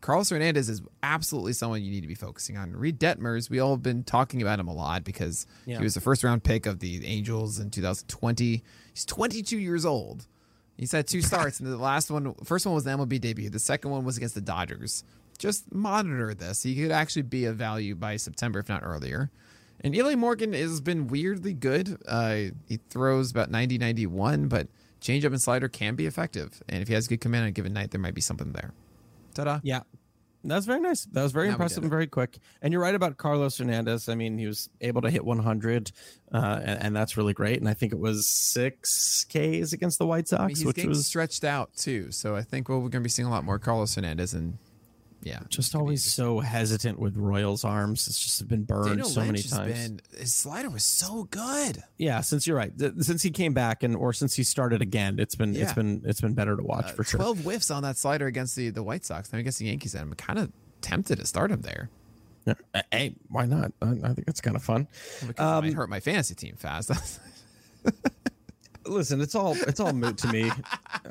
Speaker 2: Carlos Hernandez is absolutely someone you need to be focusing on. Reid Detmers, we all have been talking about him a lot because
Speaker 1: Yeah.
Speaker 2: he was the first round pick of the Angels in 2020. He's 22 years old. He's had two starts, and the last one, first one was the MLB debut. The second one was against the Dodgers. Just monitor this. He could actually be a value by September, if not earlier. And Eli Morgan has been weirdly good. Uh, he throws about 90, 91, but changeup and slider can be effective. And if he has good command on a given night, there might be something there. Ta-da.
Speaker 1: Yeah. That was very nice. That was very
Speaker 2: Now
Speaker 1: impressive and very quick. And you're right about Carlos Hernandez. I mean, he was able to hit 100, uh, and, and that's really great. And I think it was six Ks against the White Sox,
Speaker 2: I mean, he's
Speaker 1: which
Speaker 2: getting
Speaker 1: was
Speaker 2: stretched out too. So I think well, we're going to be seeing a lot more Carlos Hernandez. And yeah,
Speaker 1: just always so hesitant with Royals arms. It's just been burned
Speaker 2: Daniel
Speaker 1: so many
Speaker 2: Lynch has
Speaker 1: times.
Speaker 2: been his slider was so good.
Speaker 1: yeah, since you're right, Th- since he came back and or since he started again, it's been it's been it's been better to watch
Speaker 2: Uh,
Speaker 1: for sure.
Speaker 2: Twelve whiffs on that slider against the the White Sox. Then against the Yankees, and I'm kind of tempted to start him there
Speaker 1: Yeah. Hey, why not? I, I think that's kind of fun.
Speaker 2: because
Speaker 1: Um,
Speaker 2: it might hurt my fantasy team fast.
Speaker 1: Listen, it's all it's all moot to me.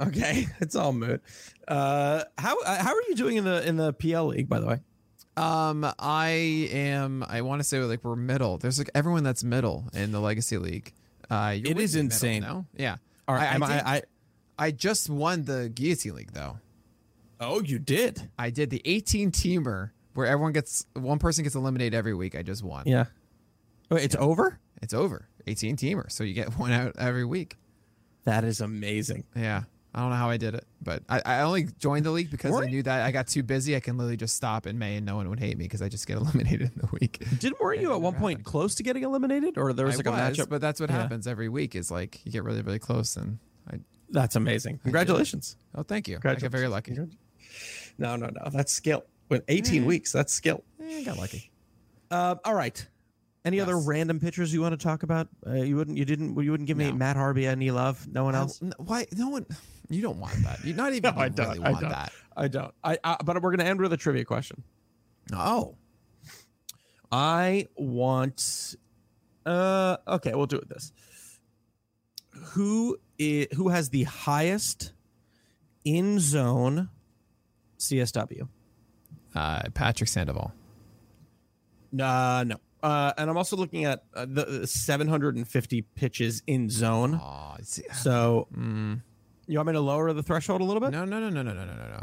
Speaker 1: Okay, it's all moot. Uh, how uh, how are you doing in the in the PL league? By the way,
Speaker 2: um, I am. I want to say like we're middle. There's like everyone that's middle in the Legacy League. Uh,
Speaker 1: It is
Speaker 2: middle,
Speaker 1: insane.
Speaker 2: no? Yeah.
Speaker 1: all right,
Speaker 2: I,
Speaker 1: am
Speaker 2: I,
Speaker 1: I,
Speaker 2: did-
Speaker 1: I,
Speaker 2: I just won the Guillotine League though.
Speaker 1: oh, you did.
Speaker 2: I did the 18 teamer where everyone gets one person gets eliminated every week. I just won.
Speaker 1: Yeah. Wait, it's over.
Speaker 2: It's over. 18 teamer, so you get one out every week.
Speaker 1: That is amazing.
Speaker 2: Yeah. I don't know how I did it, but I, I only joined the league because I knew that I got too busy. I can literally just stop in May and no one would hate me because I just get eliminated in the week.
Speaker 1: Didn't weren't you at one
Speaker 2: never
Speaker 1: point
Speaker 2: happened.
Speaker 1: close to getting eliminated, or there was
Speaker 2: I
Speaker 1: like a
Speaker 2: was,
Speaker 1: matchup?
Speaker 2: but that's what
Speaker 1: Yeah.
Speaker 2: happens every week. Is like you get really really close and I.
Speaker 1: That's amazing. Congratulations.
Speaker 2: Oh, thank you. I got very lucky.
Speaker 1: No, no, no. That's skill. With 18
Speaker 2: Eh.
Speaker 1: weeks, that's skill.
Speaker 2: Eh, I got lucky.
Speaker 1: Uh, all right. Any other random pitchers you want to talk about? Uh, you wouldn't. You didn't. You wouldn't give me
Speaker 2: No.
Speaker 1: Matt Harvey any love. No one else.
Speaker 2: n- why? No one. You don't want that. You not even
Speaker 1: No, I don't.
Speaker 2: really
Speaker 1: I don't.
Speaker 2: that.
Speaker 1: I don't. I, I. But we're gonna end with a trivia question.
Speaker 2: Oh.
Speaker 1: I want. Uh. Okay. We'll do it this. Who is who has the highest in zone CSW?
Speaker 2: Uh, Patrick Sandoval.
Speaker 1: Uh, no. Uh, and I'm also looking at uh, the 750 pitches in zone.
Speaker 2: Oh, see,
Speaker 1: So
Speaker 2: mm,
Speaker 1: you want me to lower the threshold a little bit?
Speaker 2: no, no, no, no, no, no, no, no, no.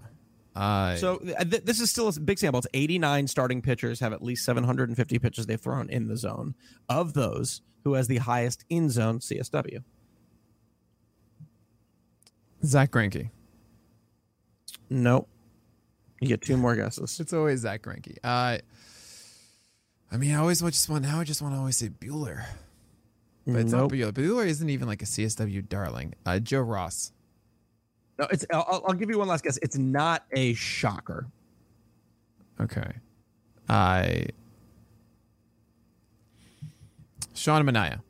Speaker 2: Uh,
Speaker 1: So uh, th- this is still a big sample. It's 89 starting pitchers have at least 750 pitches they've thrown in the zone. Of those, who has the highest in zone CSW?
Speaker 2: Zack Greinke.
Speaker 1: Nope. You get two more guesses.
Speaker 2: It's always Zack Greinke. Uh, I mean, I always want- just want now. I just want to always say Buehler, but it's
Speaker 1: nope.
Speaker 2: not Buehler. Buehler isn't even like a CSW darling. Uh, Joe Ross.
Speaker 1: No, it's. I'll, I'll give you one last guess. It's not a shocker.
Speaker 2: Okay. I. Sean Manaea.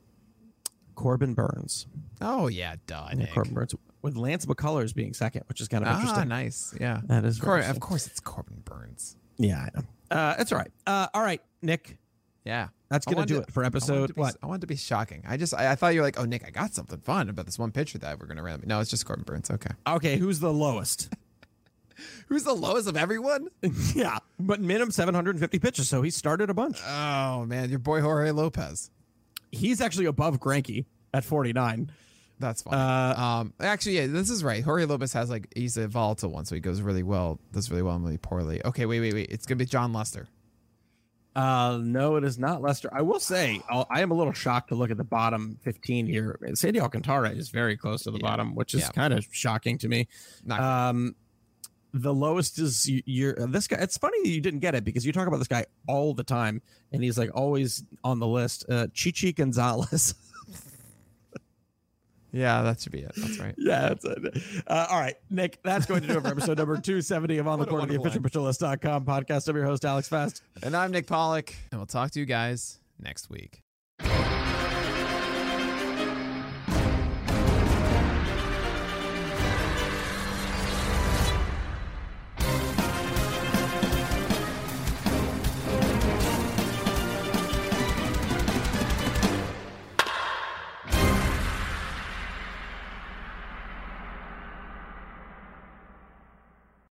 Speaker 1: Corbin Burnes.
Speaker 2: Oh yeah, duh.
Speaker 1: Yeah,
Speaker 2: Nick.
Speaker 1: Corbin Burnes with Lance McCullers being second, which is kind of
Speaker 2: Ah,
Speaker 1: interesting.
Speaker 2: nice. Yeah.
Speaker 1: That is
Speaker 2: Of course, of course, it's Corbin Burnes.
Speaker 1: Yeah, I know. Uh, that's all right. Uh, all right, Nick.
Speaker 2: Yeah.
Speaker 1: That's gonna do
Speaker 2: to-
Speaker 1: it for episode
Speaker 2: to be-
Speaker 1: what?
Speaker 2: I wanted to be shocking. I just I, I thought you were like, oh Nick, I got something fun about this one picture that we're gonna run. No, it's just Corbin Burnes. Okay.
Speaker 1: Okay, who's the lowest?
Speaker 2: Who's the lowest of everyone?
Speaker 1: yeah, but minimum 750 pitches, so he started a bunch.
Speaker 2: Oh man, your boy Jorge Lopez.
Speaker 1: He's actually above Greinke at 49.
Speaker 2: That's fine.
Speaker 1: Uh,
Speaker 2: um, actually, yeah, this is right. Jorge Lopez has like he's a volatile one, so he goes really well, does really well and really poorly. Okay, wait, wait, wait. It's gonna be Jon Lester.
Speaker 1: Uh, no, it is not Lester. I will say, I'll, I am a little shocked to look at the bottom 15 here. Sandy Alcantara is very close to the
Speaker 2: Yeah.
Speaker 1: bottom, which is
Speaker 2: Yeah.
Speaker 1: kind of shocking to me.
Speaker 2: Not
Speaker 1: Um, the lowest is y- your this guy. It's funny you didn't get it because you talk about this guy all the time, and he's like always on the list. Uh, Chichi Gonzalez.
Speaker 2: yeah, that should be it. That's right.
Speaker 1: yeah, that's it. Uh, all right, Nick, that's going to do it for episode number 270 of On the Corner, the official podcast. I'm your host, Alex Fast.
Speaker 2: And I'm Nick Pollack, and we'll talk to you guys next week.